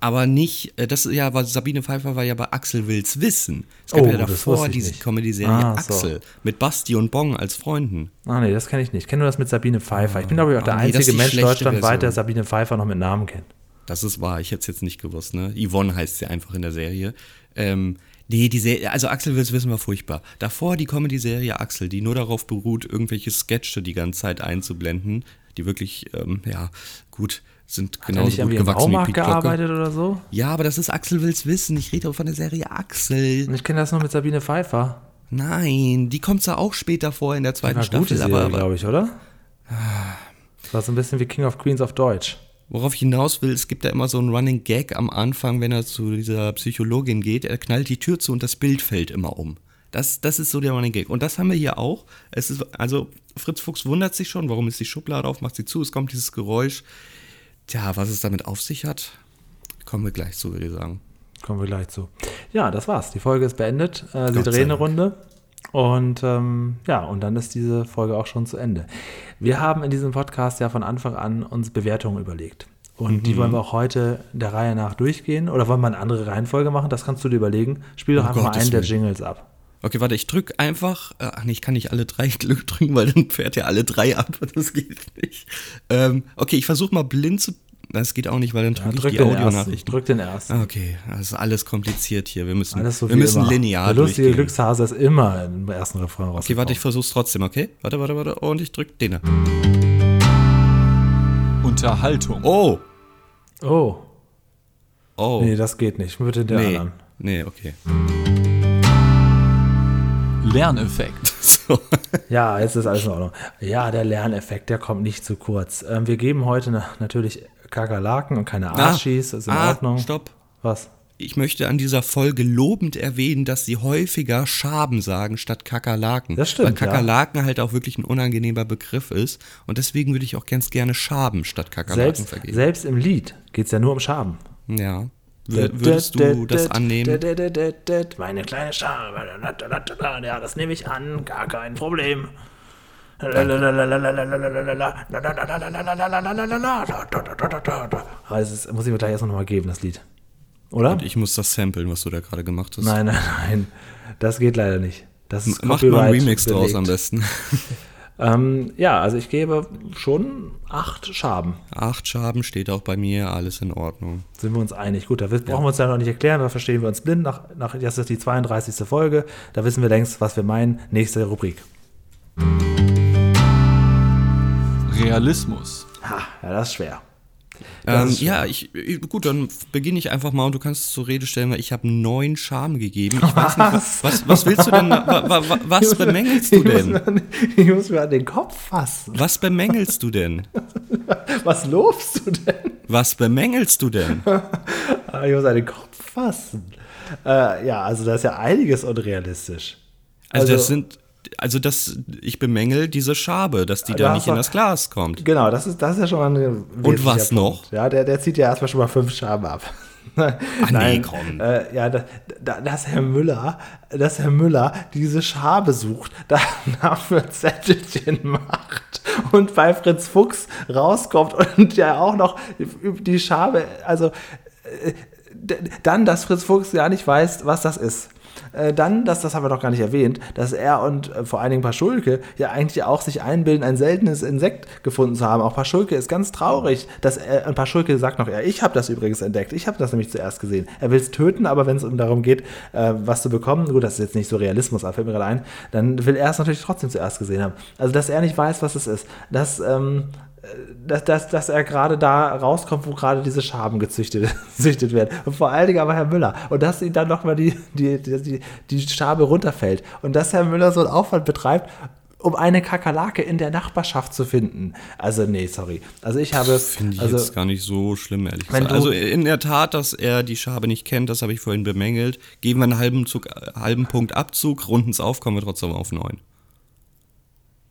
Aber nicht, äh, das ja, war Sabine Pfeiffer war ja bei Axel Will's Wissen. Es gab oh, ja davor diese Comedy-Serie ah, Axel so. mit Basti und Bong als Freunden. Ah, nee, das kenne ich nicht. Ich kenne nur das mit Sabine Pfeiffer. Ich bin, glaube ich, auch der oh, nee, einzige Mensch deutschlandweit, der Sabine Pfeiffer noch mit Namen kennt. Das ist wahr, ich hätte es jetzt nicht gewusst, ne? Yvonne heißt sie einfach in der Serie. Ähm, Nee, die Serie, also Axel will's wissen war furchtbar. Davor die Comedy-Serie Axel, die nur darauf beruht, irgendwelche Sketche die ganze Zeit einzublenden, die wirklich, ähm, ja, gut sind Hat genauso gut gewachsen wie Pete gearbeitet oder so? Ja, aber das ist Axel will's wissen. Ich rede auch von der Serie Axel. Und ich kenne das noch mit Sabine Pfeiffer. Nein, die kommt zwar auch später vor in der zweiten die war Staffel, Serie, aber glaube ich, oder? Das war so ein bisschen wie King of Queens auf Deutsch. Worauf ich hinaus will, es gibt da immer so einen Running Gag am Anfang, wenn er zu dieser Psychologin geht. Er knallt die Tür zu und das Bild fällt immer um. Das, das ist so der Running Gag. Und das haben wir hier auch. Es ist, also Fritz Fuchs wundert sich schon, warum ist die Schublade auf, macht sie zu, es kommt dieses Geräusch. Tja, was es damit auf sich hat, kommen wir gleich zu, würde ich sagen. Kommen wir gleich zu. Ja, das war's. Die Folge ist beendet. Äh, sie drehen eine Runde. Und ähm, ja, und dann ist diese Folge auch schon zu Ende. Wir haben in diesem Podcast ja von Anfang an uns Bewertungen überlegt. Und mhm. die wollen wir auch heute der Reihe nach durchgehen. Oder wollen wir eine andere Reihenfolge machen? Das kannst du dir überlegen. Spiel doch oh einfach Gott, mal einen der Jingles ab. Okay, warte, ich drück einfach. Äh, ach nee, ich kann nicht alle drei Glück drücken, weil dann fährt ja alle drei ab. Das geht nicht. Ähm, okay, ich versuche mal blind zu. Das geht auch nicht, weil dann drücke ja, drück ich die Audionachrichten. Drück den ersten. Ah, okay, das ist alles kompliziert hier. Wir müssen, so wir müssen linear Der lustige. Glückshase ist immer im ersten Refrain raus. Okay, warte, ich versuch's trotzdem, okay? Warte, warte, warte. Und ich drück den. Unterhaltung. Oh! Oh. Oh. Nee, das geht nicht. Bitte der nee. anderen. Nee, okay. Lerneffekt. So. Ja, jetzt ist alles in Ordnung. Ja, der Lerneffekt, der kommt nicht zu kurz. Ähm, wir geben heute na natürlich Kakerlaken und keine Archies. Das ist in ah, Ordnung. Stopp. Was? Ich möchte an dieser Folge lobend erwähnen, dass sie häufiger Schaben sagen statt Kakerlaken. Das stimmt. Weil Kakerlaken ja. halt auch wirklich ein unangenehmer Begriff ist. Und deswegen würde ich auch ganz gerne Schaben statt Kakerlaken selbst, vergeben. Selbst im Lied geht es ja nur um Schaben. Ja. Würdest du das annehmen? Meine kleine Schabe. Ja, das nehme ich an. Gar kein Problem. Das muss ich mir gleich erst noch mal geben, das Lied. Oder? Und ich muss das samplen, was du da gerade gemacht hast. Nein, nein, nein. Das geht leider nicht. Das ist Mach mal einen Remix belegt. draus am besten. Ähm, ja, also ich gebe schon acht Schaben. Acht Schaben steht auch bei mir, alles in Ordnung. Sind wir uns einig. Gut, da brauchen ja. wir uns ja noch nicht erklären, da verstehen wir uns blind. Nach, nach, das ist die 32. Folge, da wissen wir längst, was wir meinen. Nächste Rubrik. Realismus. Ha, ja, das ist schwer. Ähm, ja, ich, gut, dann beginne ich einfach mal und du kannst zur Rede stellen, weil ich habe neun Charme gegeben. Ich weiß nicht, was, was, was willst du denn, was, was bemängelst du denn? Ich muss mir an den Kopf fassen. Was bemängelst du denn? Was lobst du denn? Was bemängelst du denn? ich muss an den Kopf fassen. Äh, ja, also da ist ja einiges unrealistisch. Also, also das sind also das, ich bemängel diese Schabe, dass die da, da nicht in das Glas kommt. Genau, das ist, das ist ja schon mal ein Und was Punkt. noch? Ja, der, der zieht ja erstmal schon mal fünf Schaben ab. Ach Nein, nee, komm. Äh, ja, da, da, dass Herr Müller, dass Herr Müller diese Schabe sucht, dafür Zettelchen macht und bei Fritz Fuchs rauskommt und ja auch noch die Schabe, also äh, dann, dass Fritz Fuchs gar nicht weiß, was das ist. Äh, dann, das, das haben wir doch gar nicht erwähnt, dass er und äh, vor allen Dingen Paschulke ja eigentlich auch sich einbilden, ein seltenes Insekt gefunden zu haben. Auch Paschulke ist ganz traurig, dass er, und Paschulke sagt noch, ja, ich habe das übrigens entdeckt, ich habe das nämlich zuerst gesehen. Er will es töten, aber wenn es um darum geht, äh, was zu bekommen, gut, das ist jetzt nicht so Realismus, aber fällt mir gerade ein, dann will er es natürlich trotzdem zuerst gesehen haben. Also, dass er nicht weiß, was es ist. Das, ähm, dass, dass, dass er gerade da rauskommt, wo gerade diese Schaben gezüchtet, gezüchtet werden. Und vor allen Dingen aber Herr Müller. Und dass ihm dann nochmal die, die, die, die Schabe runterfällt. Und dass Herr Müller so einen Aufwand betreibt, um eine Kakerlake in der Nachbarschaft zu finden. Also, nee, sorry. Also, ich habe. Finde ich also, jetzt gar nicht so schlimm, ehrlich gesagt. Also, in der Tat, dass er die Schabe nicht kennt, das habe ich vorhin bemängelt. Geben wir einen halben, Zug, halben Punkt Abzug, runden es auf, kommen wir trotzdem auf neun.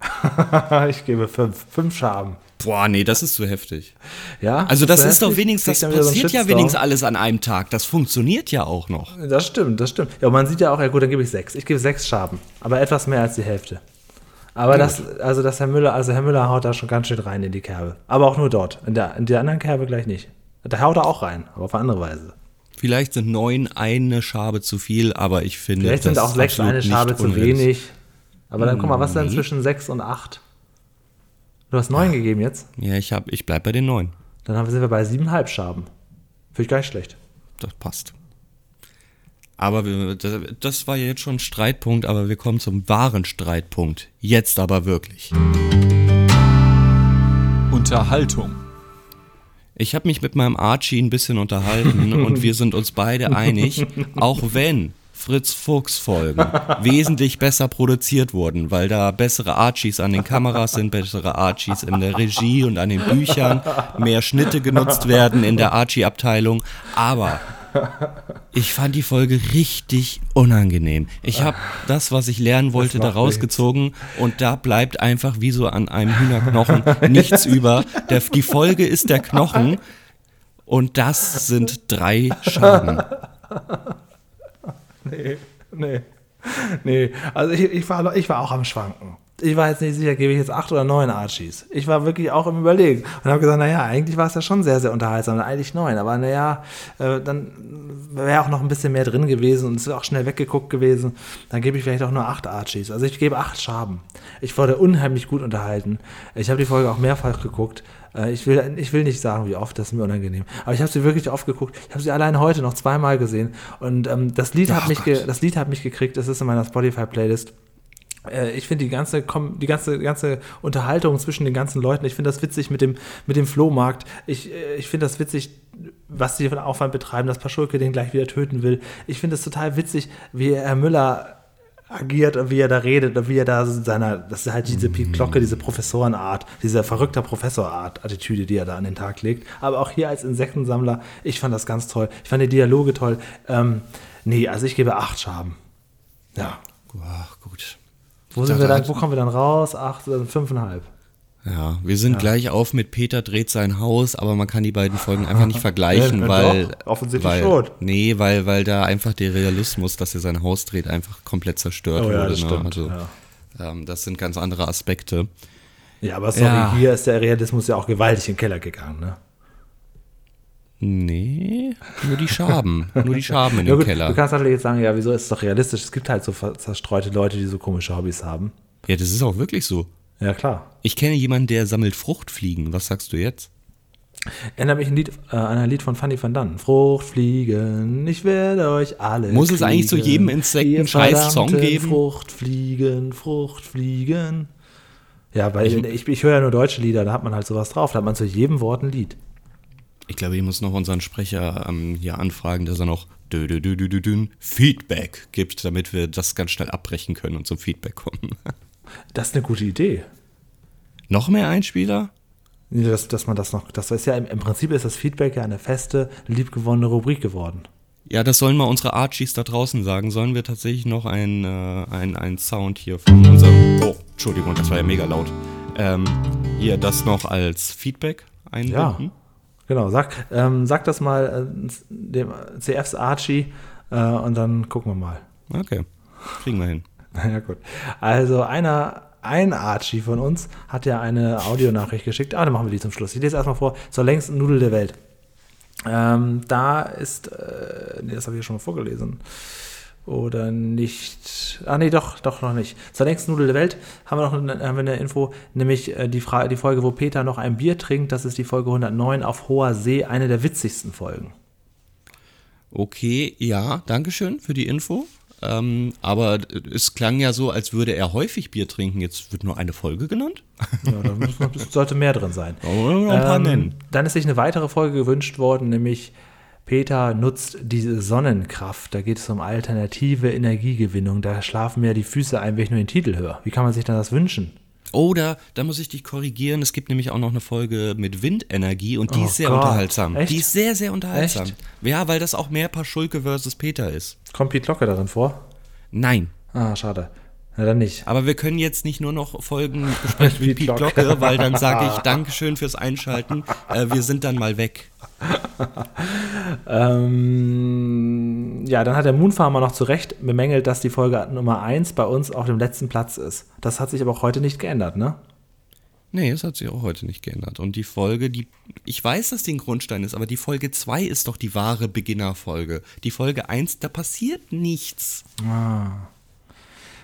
ich gebe fünf. Fünf Schaben. Boah, nee, das ist zu heftig. Ja. Also das ist doch wenigstens, das passiert so ja wenigstens alles an einem Tag. Das funktioniert ja auch noch. Das stimmt, das stimmt. Ja, und man sieht ja auch, ja gut, dann gebe ich sechs. Ich gebe sechs Schaben, aber etwas mehr als die Hälfte. Aber das, also das Herr Müller, also Herr Müller haut da schon ganz schön rein in die Kerbe. Aber auch nur dort. In der, in der anderen Kerbe gleich nicht. Da haut er auch rein, aber auf andere Weise. Vielleicht sind neun eine Schabe zu viel, aber ich finde. Vielleicht sind auch sechs eine Schabe zu wenig. Aber dann guck mal, was ist denn zwischen sechs und acht? Du hast neun gegeben jetzt? Ja, ich, hab, ich bleib bei den neun. Dann sind wir bei siebeneinhalb Schaben. Finde ich gar nicht schlecht. Das passt. Aber wir, das, das war jetzt schon ein Streitpunkt, aber wir kommen zum wahren Streitpunkt. Jetzt aber wirklich. Unterhaltung. Ich habe mich mit meinem Archie ein bisschen unterhalten und wir sind uns beide einig, auch wenn Fritz Fuchs Folgen wesentlich besser produziert wurden, weil da bessere Archies an den Kameras sind, bessere Archies in der Regie und an den Büchern, mehr Schnitte genutzt werden in der Archie-Abteilung. Aber ich fand die Folge richtig unangenehm. Ich habe das, was ich lernen wollte, da rausgezogen und da bleibt einfach wie so an einem Hühnerknochen nichts über. Der, die Folge ist der Knochen und das sind drei Schaden. nee, nee. Nee, also ich, ich, war, ich war auch am Schwanken. Ich war jetzt nicht sicher, gebe ich jetzt acht oder neun Archies. Ich war wirklich auch im Überlegen und habe gesagt, naja, eigentlich war es ja schon sehr, sehr unterhaltsam, eigentlich neun, aber naja, äh, dann wäre auch noch ein bisschen mehr drin gewesen und es wäre auch schnell weggeguckt gewesen. Dann gebe ich vielleicht auch nur acht Archies. Also ich gebe acht Schaben. Ich wurde unheimlich gut unterhalten. Ich habe die Folge auch mehrfach geguckt äh, ich, will, ich will nicht sagen, wie oft, das ist mir unangenehm. Aber ich habe sie wirklich oft geguckt. Ich habe sie allein heute noch zweimal gesehen. Und ähm, das, Lied hat mich das Lied hat mich gekriegt. Es ist in meiner Spotify-Playlist äh, ich finde die ganze, die ganze, ganze Unterhaltung zwischen den ganzen Leuten, ich finde das witzig mit dem, mit dem Flohmarkt. Ich, äh, ich finde das witzig, was sie einen Aufwand betreiben, dass Paschulke den gleich wieder töten will. Ich finde es total witzig, wie Herr Müller agiert und wie er da redet und wie er da seiner, das ist halt diese Pete Glocke, diese Professorenart, diese verrückte Professorart, Attitüde, die er da an den Tag legt. Aber auch hier als Insektensammler, ich fand das ganz toll. Ich fand die Dialoge toll. Ähm, nee, also ich gebe acht Schaben. Ja. Ach, gut. Wo sind wir dann, wo kommen wir dann raus? Acht, also fünfeinhalb. Ja, wir sind ja. gleich auf mit Peter dreht sein Haus, aber man kann die beiden Folgen einfach nicht vergleichen, ja, weil doch, offensichtlich weil, schon. Nee, weil weil da einfach der Realismus, dass er sein Haus dreht, einfach komplett zerstört oh, ja, wurde. Das, ne? stimmt, also, ähm, das sind ganz andere Aspekte. Ja, aber sorry, hier ist der Realismus ja auch gewaltig in den Keller gegangen, ne? Nee, nur die Schaben. nur die Schaben in dem gut, Keller. Du kannst natürlich jetzt sagen, ja, wieso ist es doch realistisch? Es gibt halt so zerstreute Leute, die so komische Hobbys haben. Ja, das ist auch wirklich so. Ja, klar. Ich kenne jemanden, der sammelt Fruchtfliegen. Was sagst du jetzt? Erinnert mich ein Lied, äh, an ein Lied von Fanny van Dann. Fruchtfliegen, ich werde euch alle. Muss es eigentlich zu jedem Insekten scheiß Song geben? Fruchtfliegen, Fruchtfliegen. Ja, weil ich, ich, ich höre ja nur deutsche Lieder, da hat man halt sowas drauf. Da hat man zu jedem Wort ein Lied. Ich glaube, ich muss noch unseren Sprecher ähm, hier anfragen, dass er noch dü -dü -dü Feedback gibt, damit wir das ganz schnell abbrechen können und zum Feedback kommen. Das ist eine gute Idee. Noch mehr Einspieler? Dass, dass man das noch, das ist ja im, im Prinzip ist das Feedback ja eine feste, liebgewonnene Rubrik geworden. Ja, das sollen mal unsere Archies da draußen sagen. Sollen wir tatsächlich noch ein, äh, ein Sound hier von unserem. Oh, Entschuldigung, das war ja mega laut. Ähm, hier das noch als Feedback einbinden? Ja, genau. Sag, ähm, sag das mal äh, dem CFs Archie äh, und dann gucken wir mal. Okay, kriegen wir hin. Ja, gut. Also einer, ein Archie von uns hat ja eine Audionachricht geschickt. Ah, dann machen wir die zum Schluss. Ich lese erstmal vor. Zur längsten Nudel der Welt. Ähm, da ist, äh, nee, das habe ich ja schon mal vorgelesen. Oder nicht? Ah, nee, doch, doch noch nicht. Zur längsten Nudel der Welt haben wir noch eine, haben wir eine Info, nämlich äh, die, Frage, die Folge, wo Peter noch ein Bier trinkt. Das ist die Folge 109 auf hoher See, eine der witzigsten Folgen. Okay, ja, Dankeschön für die Info. Ähm, aber es klang ja so, als würde er häufig Bier trinken. Jetzt wird nur eine Folge genannt. Ja, da sollte mehr drin sein. Oh, ein paar ähm, nennen. Dann ist sich eine weitere Folge gewünscht worden, nämlich Peter nutzt diese Sonnenkraft. Da geht es um alternative Energiegewinnung. Da schlafen mir die Füße ein, wenn ich nur den Titel höre. Wie kann man sich dann das wünschen? Oder, da muss ich dich korrigieren, es gibt nämlich auch noch eine Folge mit Windenergie und die oh ist sehr Gott. unterhaltsam. Echt? Die ist sehr, sehr unterhaltsam. Echt? Ja, weil das auch mehr Paschulke versus Peter ist. Kommt Piet Locke darin vor? Nein. Ah, schade. Na dann nicht. Aber wir können jetzt nicht nur noch Folgen besprechen wie Piet Glocke, weil dann sage ich Dankeschön fürs Einschalten. Äh, wir sind dann mal weg. ähm, ja, dann hat der Moonfarmer noch zu Recht bemängelt, dass die Folge Nummer 1 bei uns auf dem letzten Platz ist. Das hat sich aber auch heute nicht geändert, ne? Nee, es hat sich auch heute nicht geändert. Und die Folge, die. Ich weiß, dass die ein Grundstein ist, aber die Folge 2 ist doch die wahre Beginnerfolge. Die Folge 1, da passiert nichts. Ah.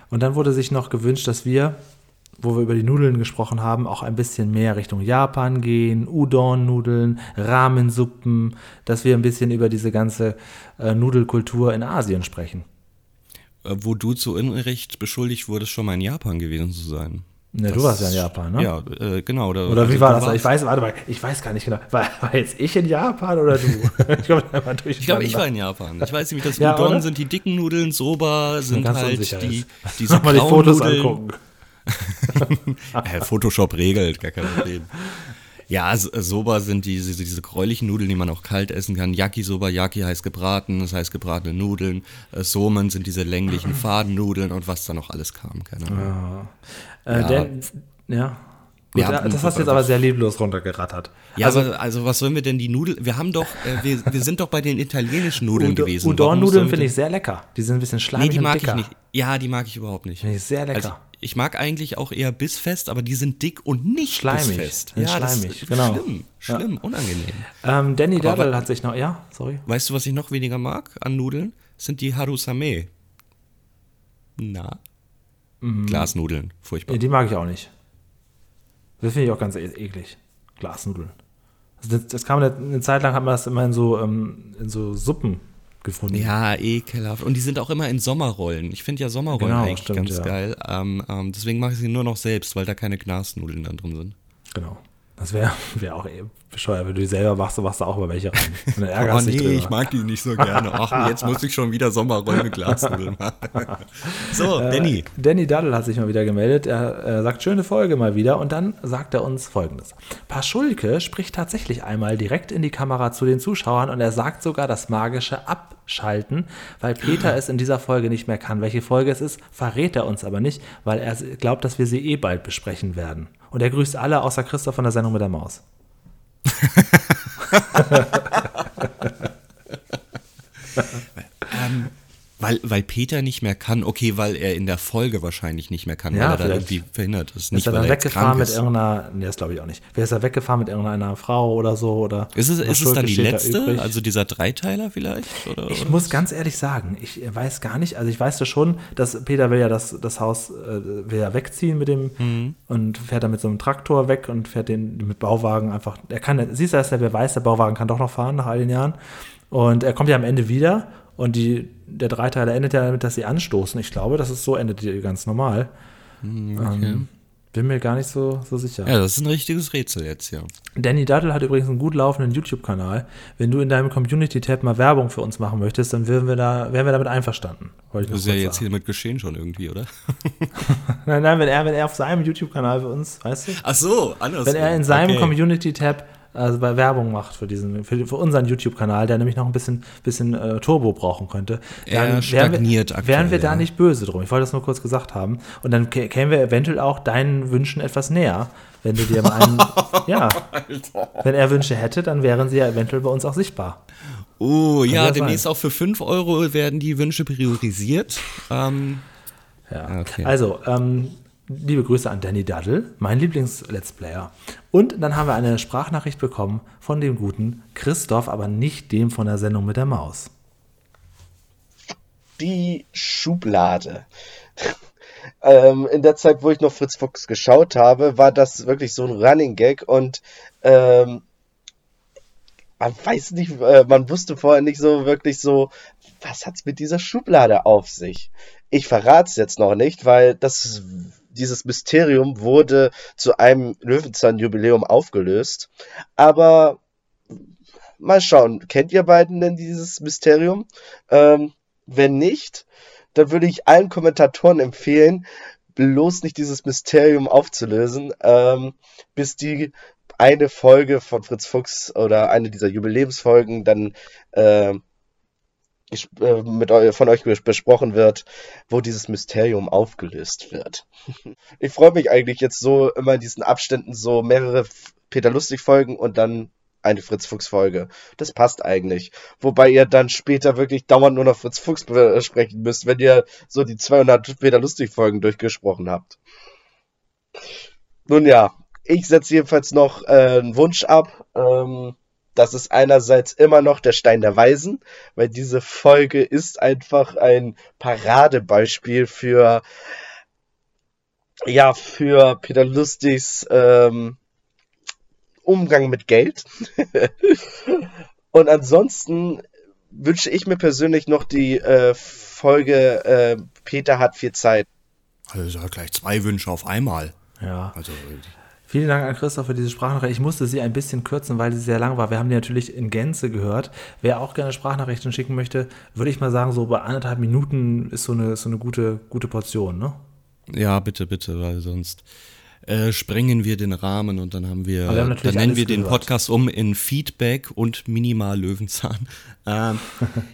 Und dann wurde sich noch gewünscht, dass wir, wo wir über die Nudeln gesprochen haben, auch ein bisschen mehr Richtung Japan gehen, Udon-Nudeln, Ramensuppen, dass wir ein bisschen über diese ganze äh, Nudelkultur in Asien sprechen. Äh, wo du zu Unrecht beschuldigt wurdest, schon mal in Japan gewesen zu sein. Ne, du warst ja in Japan, ne? Ja, äh, genau. Da, oder wie also war das? Ich weiß, warte mal, ich weiß gar nicht genau. War, war jetzt ich in Japan oder du? ich glaube, ich, glaub, ich war in Japan. Ich weiß nicht, wie das ja, Udon sind die dicken Nudeln, Soba sind halt die, diese mal die Fotos Nudeln. angucken. Photoshop regelt, gar kein Problem. Ja, Soba sind diese, diese gräulichen Nudeln, die man auch kalt essen kann. Yaki-Soba, Yaki heißt gebraten, das heißt gebratene Nudeln. Äh, Somen sind diese länglichen Fadennudeln und was da noch alles kam, keine Ahnung. Ja. Äh, ja. Denn, ja. Gut, ja, das hast du jetzt aber sehr lieblos runtergerattert. Ja, also, aber, also was sollen wir denn die Nudeln? Wir haben doch, äh, wir, wir sind doch bei den italienischen Nudeln Udo, gewesen. Udon-Nudeln finde ich sehr lecker. Die sind ein bisschen schleimig Nee, die mag dicker. ich nicht. Ja, die mag ich überhaupt nicht. Finde ich sehr lecker. Also, ich mag eigentlich auch eher bissfest, aber die sind dick und nicht schleimig. bissfest. Ja, schleimig, genau. Schlimm, schlimm, ja. unangenehm. Ähm, Danny Duddle hat sich noch, ja, sorry. Weißt du, was ich noch weniger mag an Nudeln? Sind die Harusame. Na? Mhm. Glasnudeln, furchtbar. Die mag ich auch nicht. Das finde ich auch ganz e eklig. Glasnudeln. Das, das kam eine, eine, Zeit lang, hat man das immer in so, ähm, in so Suppen gefunden. Ja, ekelhaft. Und die sind auch immer in Sommerrollen. Ich finde ja Sommerrollen genau, eigentlich stimmt, ganz ja. geil. Ähm, ähm, deswegen mache ich sie nur noch selbst, weil da keine Glasnudeln dann drin sind. Genau. Das wäre wär auch eh bescheuert, wenn du die selber machst, du machst da auch mal welche rein. Und dann ärgerst oh nee, drüber. ich mag die nicht so gerne. Ach, jetzt muss ich schon wieder Sommerrollen mit Glasnudeln machen. so, äh, Danny. Danny Daddle hat sich mal wieder gemeldet. Er, er, sagt, schöne Folge mal wieder. Und dann sagt er uns folgendes. Paschulke spricht tatsächlich einmal direkt in die Kamera zu den Zuschauern und er sagt sogar das magische Abschalten, weil Peter es in dieser Folge nicht mehr kann. Welche Folge es ist, verrät er uns aber nicht, weil er glaubt, dass wir sie eh bald besprechen werden. Und er grüßt alle außer Christoph von der Sendung mit der Maus. ähm, weil, weil Peter nicht mehr kann, okay, weil er in der Folge wahrscheinlich nicht mehr kann, Ja, weil er da irgendwie verhindert ist. Ist Nicht, er dann er jetzt weggefahren mit ist. irgendeiner, nee, das glaube ich auch nicht. Wer ist er weggefahren mit irgendeiner Frau oder so? Oder Ist es, ist es dann die da letzte, übrig? also dieser Dreiteiler vielleicht? Oder, Ich oder? muss ganz ehrlich sagen, ich weiß gar nicht, also ich weiß das schon, dass Peter will ja das, das Haus äh, will ja wegziehen mit dem Mhm. und fährt dann mit so einem Traktor weg und fährt den mit Bauwagen einfach, er kann, siehst du, das ist der Beweis, der Bauwagen kann doch noch fahren nach all den Jahren und er kommt ja am Ende wieder und die, der Dreiteiler endet ja damit, dass sie anstoßen. Ich glaube, das ist so endet die ganz normal. Ähm, bin mir gar nicht so, so sicher. Ja, das ist ein richtiges Rätsel jetzt, ja. Danny Duddle hat übrigens einen gut laufenden YouTube-Kanal. Wenn du in deinem Community-Tab mal Werbung für uns machen möchtest, dann wären wir, da, wären wir damit einverstanden. Das ist ja jetzt sagen. hiermit geschehen schon irgendwie, oder? Nein, nein, wenn er, wenn er auf seinem YouTube-Kanal für uns, weißt du? Ach so, anders. Wenn er in seinem okay. Community-Tab also bei Werbung macht für diesen, für, für unseren YouTube-Kanal, der nämlich noch ein bisschen, bisschen äh, Turbo brauchen könnte, Er wären wir, aktuell, wären wir da ja. nicht böse drum. Ich wollte das nur kurz gesagt haben. Und dann kä- kämen wir eventuell auch deinen Wünschen etwas näher. Wenn du dir mal einen, ja, wenn er Wünsche hätte, dann wären sie ja eventuell bei uns auch sichtbar. Oh, ja, ja demnächst auch für 5 Euro werden die Wünsche priorisiert. Ähm, Ja. Okay. Also, ähm, liebe Grüße an Danny Duddle, mein Lieblings-Let's Player. Und dann haben wir eine Sprachnachricht bekommen von dem guten Christoph, aber nicht dem von der Sendung mit der Maus. die Schublade. ähm, in der Zeit, wo ich noch Fritz Fuchs geschaut habe, war das wirklich so ein Running Gag und ähm, man weiß nicht, äh, man wusste vorher nicht so wirklich so, was hat's mit dieser Schublade auf sich? Ich verrate es jetzt noch nicht, weil das dieses Mysterium wurde zu einem Löwenzahn-Jubiläum aufgelöst. Aber mal schauen, kennt ihr beiden denn dieses Mysterium? Ähm, wenn nicht, dann würde ich allen Kommentatoren empfehlen, bloß nicht dieses Mysterium aufzulösen, ähm, bis die eine Folge von Fritz Fuchs oder eine dieser Jubiläumsfolgen dann äh, mit eu von euch bes- besprochen wird, wo dieses Mysterium aufgelöst wird. Ich freue mich eigentlich jetzt so immer in diesen Abständen so mehrere Peter Lustig Folgen und dann eine Fritz Fuchs Folge. Das passt eigentlich. Wobei ihr dann später wirklich dauernd nur noch Fritz Fuchs besprechen müsst, wenn ihr so die 200 Peter Lustig Folgen durchgesprochen habt. Nun ja, ich setze jedenfalls noch äh, einen Wunsch ab. Ähm, das ist einerseits immer noch der Stein der Weisen, weil diese Folge ist einfach ein Paradebeispiel für ja für Peter Lustigs ähm, Umgang mit Geld. Und ansonsten wünsche ich mir persönlich noch die äh, Folge äh, Peter hat viel Zeit. also gleich zwei Wünsche auf einmal. Ja. Also, Vielen Dank an Christoph für diese Sprachnachricht. Ich musste sie ein bisschen kürzen, weil sie sehr lang war. Wir haben die natürlich in Gänze gehört. Wer auch gerne Sprachnachrichten schicken möchte, würde ich mal sagen, so bei anderthalb Minuten ist so eine, so eine gute, gute Portion, ne? ja, bitte, bitte, weil sonst äh, sprengen wir den Rahmen und dann haben wir, wir dann nennen wir den gehört. Podcast um in Feedback und Minimal Löwenzahn. Ähm,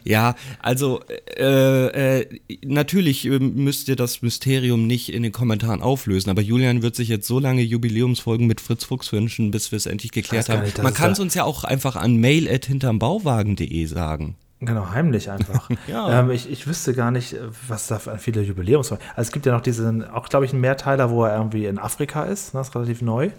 ja, also äh, äh, natürlich äh, müsst ihr das Mysterium nicht in den Kommentaren auflösen, aber Julian wird sich jetzt so lange Jubiläumsfolgen mit Fritz Fuchs wünschen, bis wir es endlich geklärt haben. nicht, Man kann es uns ja auch einfach an mail.hintermbauwagen.de sagen. Genau, heimlich einfach. Ja. ähm, ich, ich wüsste gar nicht, was da für viele Jubiläumsfolgen. Also es gibt ja noch diesen, auch glaube ich, einen Mehrteiler, wo er irgendwie in Afrika ist. Ne? Das ist relativ neu.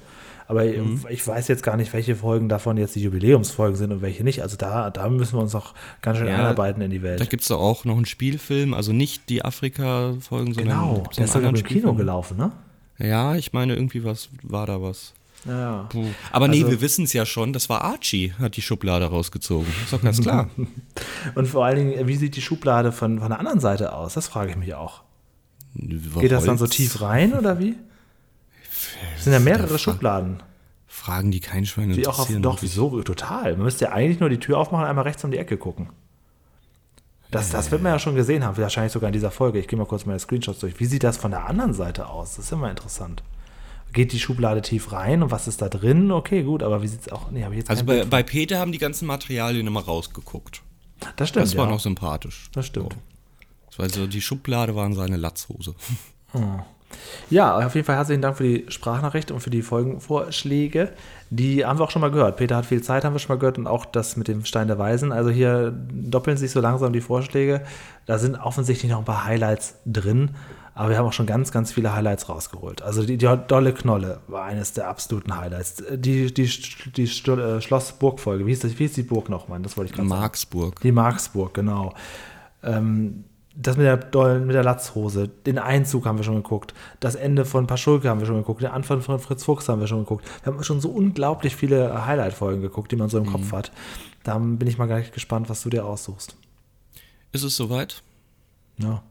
Aber Mhm. ich weiß jetzt gar nicht, welche Folgen davon jetzt die Jubiläumsfolgen sind und welche nicht. Also da, da müssen wir uns noch ganz schön Ja, einarbeiten in die Da Welt. gibt es auch noch einen Spielfilm, also nicht die Afrika-Folgen, sondern Genau, der ist sogar im Kino gelaufen, ne? Ja, ich meine, irgendwie was war da was. Ja. Aber nee, Also- wir wissen es ja schon, das war Archie, hat die Schublade rausgezogen. Ist doch ganz klar. Und vor allen Dingen, wie sieht die Schublade von, von der anderen Seite aus? Das frage ich mich auch. Geht das dann so tief rein oder wie? Es sind ja mehrere Fra- Schubladen. Fragen, die kein Schwein Wie auch auf, doch, wieso? Total. Man müsste ja eigentlich nur die Tür aufmachen und einmal rechts um die Ecke gucken. Das, das wird man ja schon gesehen haben, wahrscheinlich sogar in dieser Folge. Ich gehe mal kurz meine Screenshots durch. Wie sieht das von der anderen Seite aus? Das ist immer interessant. Geht die Schublade tief rein und was ist da drin? Okay, gut, aber wie sieht es auch? Nee, habe ich jetzt Also bei, bei Peter haben die ganzen Materialien immer rausgeguckt. Das stimmt. Das war ja. noch sympathisch. Das stimmt. So. Das war so, die Schublade waren seine Latzhose. Ja, auf jeden Fall herzlichen Dank für die Sprachnachricht und für die Folgenvorschläge. Die haben wir auch schon mal gehört. Peter hat viel Zeit, haben wir schon mal gehört. Und auch das mit dem Stein der Weisen. Also hier doppeln sich so langsam die Vorschläge. Da sind offensichtlich noch ein paar Highlights drin. Aber wir haben auch schon ganz, ganz viele Highlights rausgeholt. Also die, die Dolle Knolle war eines der absoluten Highlights. Die, die, die äh, Schloss-Burg-Folge, wie, hieß das, wie hieß die Burg noch, Mann? Das wollte ich gerade sagen. Marksburg. Die Marksburg, genau. Ähm, das mit der Dollen, mit der Latzhose, den Einzug haben wir schon geguckt, das Ende von Paschulke haben wir schon geguckt, den Anfang von Fritz Fuchs haben wir schon geguckt. Wir haben schon so unglaublich viele Highlight-Folgen geguckt, die man so im mhm. Kopf hat. Da bin ich mal gleich gespannt, was du dir aussuchst. Ist es soweit? Ja.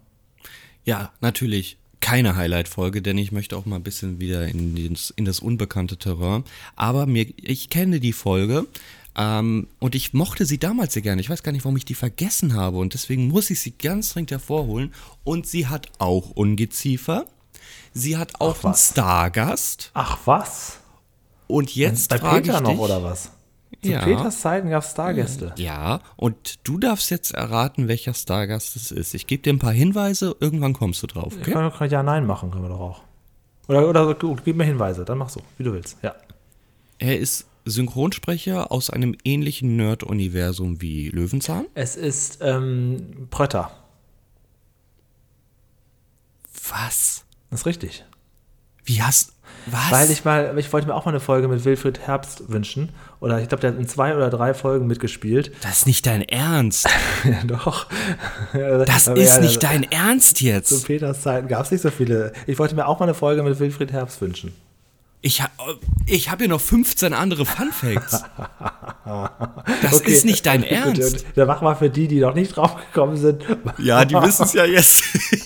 Ja, natürlich keine Highlight-Folge, denn ich möchte auch mal ein bisschen wieder in, das, in das unbekannte Terrain. Aber mir, ich kenne die Folge ähm, und ich mochte sie damals sehr gerne. Ich weiß gar nicht, warum ich die vergessen habe und deswegen muss ich sie ganz dringend hervorholen. Und sie hat auch Ungeziefer. Sie hat auch einen Stargast. Ach was? Und jetzt Bei Peter noch oder was? Zu ja. Peters Zeiten gab es Stargäste. Ja, und du darfst jetzt erraten, welcher Stargast es ist. Ich gebe dir ein paar Hinweise, irgendwann kommst du drauf. Okay? Kann, kann ja, nein machen, können wir doch auch. Oder, oder gut, gib mir Hinweise, dann mach so, wie du willst. Ja. Er ist Synchronsprecher aus einem ähnlichen Nerd-Universum wie Löwenzahn. Es ist ähm, Prötter. Was? Das ist richtig. Wie hast was? Weil ich mal, ich wollte mir auch mal eine Folge mit Wilfried Herbst wünschen. Oder ich glaube, der hat in zwei oder drei Folgen mitgespielt. Das ist nicht dein Ernst. ja, doch. Das Aber ist ja, nicht dein Ernst jetzt. Zu Peters Zeiten gab es nicht so viele. Ich wollte mir auch mal eine Folge mit Wilfried Herbst wünschen. Ich, ha ich habe hier noch 15 andere Fun Facts. Das okay. ist nicht dein Ernst. Der mach mal für die, die noch nicht draufgekommen sind. Ja, die wissen es ja jetzt.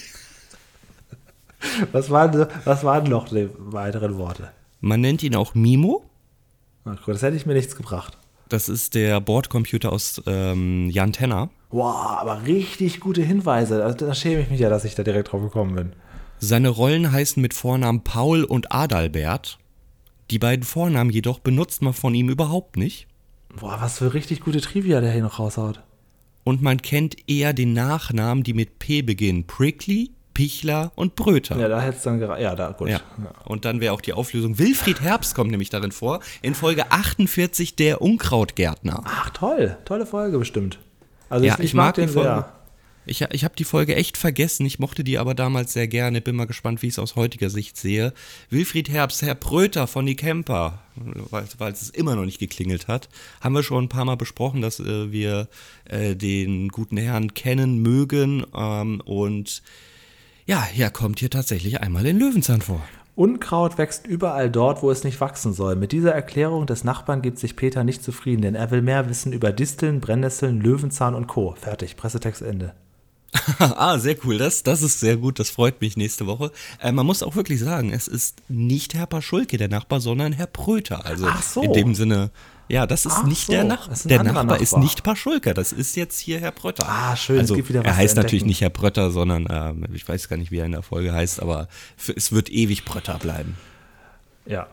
Was waren, was waren noch die weiteren Worte? Man nennt ihn auch Mimo. Ach gut, das hätte ich mir nichts gebracht. Das ist der Bordcomputer aus ähm, Jan Tenner. Wow, aber richtig gute Hinweise. Also, da schäme ich mich ja, dass ich da direkt drauf gekommen bin. Seine Rollen heißen mit Vornamen Paul und Adalbert. Die beiden Vornamen jedoch benutzt man von ihm überhaupt nicht. Boah, was für richtig gute Trivia der hier noch raushaut. Und man kennt eher den Nachnamen, die mit P beginnen. Prickly, Pichler und Bröter. Ja, da hätte es dann gerade. Ja, da, gut. Ja. Und dann wäre auch die Auflösung. Wilfried Herbst kommt nämlich darin vor. In Folge 48 der Unkrautgärtner. Ach, toll. Tolle Folge bestimmt. Also ja, ich, ich, ich mag, mag den die Folge. Sehr. Ich, ich habe die Folge echt vergessen. Ich mochte die aber damals sehr gerne. Bin mal gespannt, wie ich es aus heutiger Sicht sehe. Wilfried Herbst, Herr Pröter von die Camper, weil, es immer noch nicht geklingelt hat, haben wir schon ein paar Mal besprochen, dass äh, wir äh, den guten Herrn kennen mögen ähm, und ja, er kommt hier tatsächlich einmal in Löwenzahn vor. Unkraut wächst überall dort, wo es nicht wachsen soll. Mit dieser Erklärung des Nachbarn gibt sich Peter nicht zufrieden, denn er will mehr wissen über Disteln, Brennnesseln, Löwenzahn und Co. Fertig, Pressetext Ende. ah, sehr cool. Das, das ist sehr gut. Das freut mich nächste Woche. Äh, man muss auch wirklich sagen, es ist nicht Herr Paschulke, der Nachbar, sondern Herr Pröter. Also Ach so. in dem Sinne ja, das ist Ach nicht so, der Nachbar. Der Nachbar, Nachbar, ist nicht Paschulka, das ist jetzt hier Herr Brötter. Ah, schön, also, es gibt wieder was Er heißt natürlich nicht Herr Brötter, sondern äh, ich weiß gar nicht, wie er in der Folge heißt, aber es wird ewig Brötter bleiben. Ja,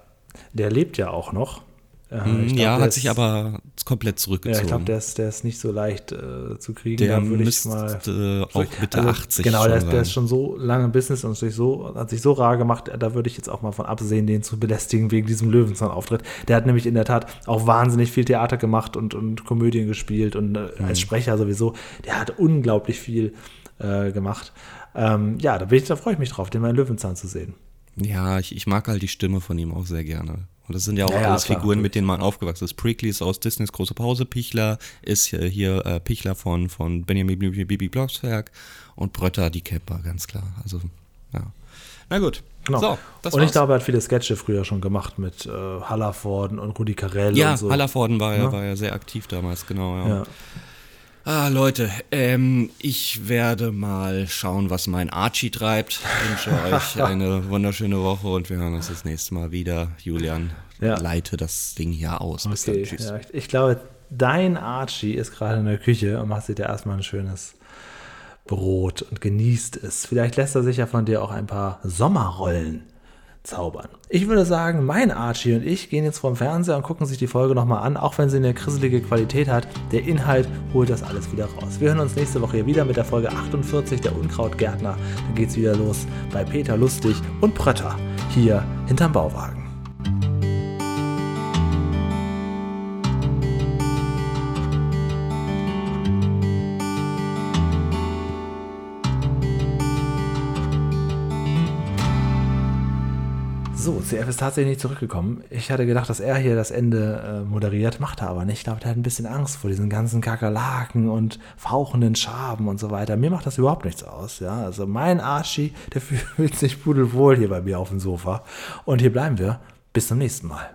der lebt ja auch noch. Äh, glaub, ja, hat sich aber komplett zurückgezogen. Ja, ich glaube, der ist, der ist nicht so leicht äh, zu kriegen. Der müsste mal, auch Mitte also, 80 Genau, der ist, der ist, schon so lange im Business und sich so, hat sich so rar gemacht, da würde ich jetzt auch mal von absehen, den zu belästigen wegen diesem Löwenzahn-Auftritt. Der hat nämlich in der Tat auch wahnsinnig viel Theater gemacht und, und Komödien gespielt und äh, als mhm. Sprecher sowieso. Der hat unglaublich viel äh, gemacht. Ähm, ja, da, bin ich, da freue ich mich drauf, den mal in Löwenzahn zu sehen. Ja, ich, ich mag halt die Stimme von ihm auch sehr gerne. Und das sind ja auch ja, alles klar, Figuren, mit denen man aufgewachsen ist. Prickly ist aus Disneys Große Pause, Pichler ist hier, hier äh, Pichler von, von Benjamin Bibi Blocksberg und Brötter die Camper, ganz klar. Also, ja. Na gut. Genau. So, und war's. ich glaube, er hat viele Sketche früher schon gemacht mit äh, Hallerforden und Rudi Carell ja, und so. Hallervorden war ja, ja, war ja sehr aktiv damals, genau. ja. ja. Ah, Leute, ähm, ich werde mal schauen, was mein Archie treibt. Ich wünsche euch eine wunderschöne Woche und wir hören uns das nächste Mal wieder. Julian, ja. leite das Ding hier aus. Bis okay. dann. Tschüss. Ja, ich, ich, glaube, dein Archie ist gerade in der Küche und macht sich da erstmal ein schönes Brot und genießt es. Vielleicht lässt er sich ja von dir auch ein paar Sommerrollen zaubern. Ich würde sagen, mein Archie und ich gehen jetzt vom Fernseher und gucken sich die Folge nochmal an, auch wenn sie eine krisselige Qualität hat. Der Inhalt holt das alles wieder raus. Wir hören uns nächste Woche hier wieder mit der Folge 48 der Unkrautgärtner. Dann geht es wieder los bei Peter Lustig und Prötter hier hinterm Bauwagen. So, CF ist tatsächlich nicht zurückgekommen. Ich hatte gedacht, dass er hier das Ende äh, moderiert, macht er aber nicht. Ich glaube, er hat ein bisschen Angst vor diesen ganzen Kakerlaken und fauchenden Schaben und so weiter. Mir macht das überhaupt nichts aus. Ja, also mein Archie, der fühlt sich pudelwohl hier bei mir auf dem Sofa. Und hier bleiben wir. Bis zum nächsten Mal.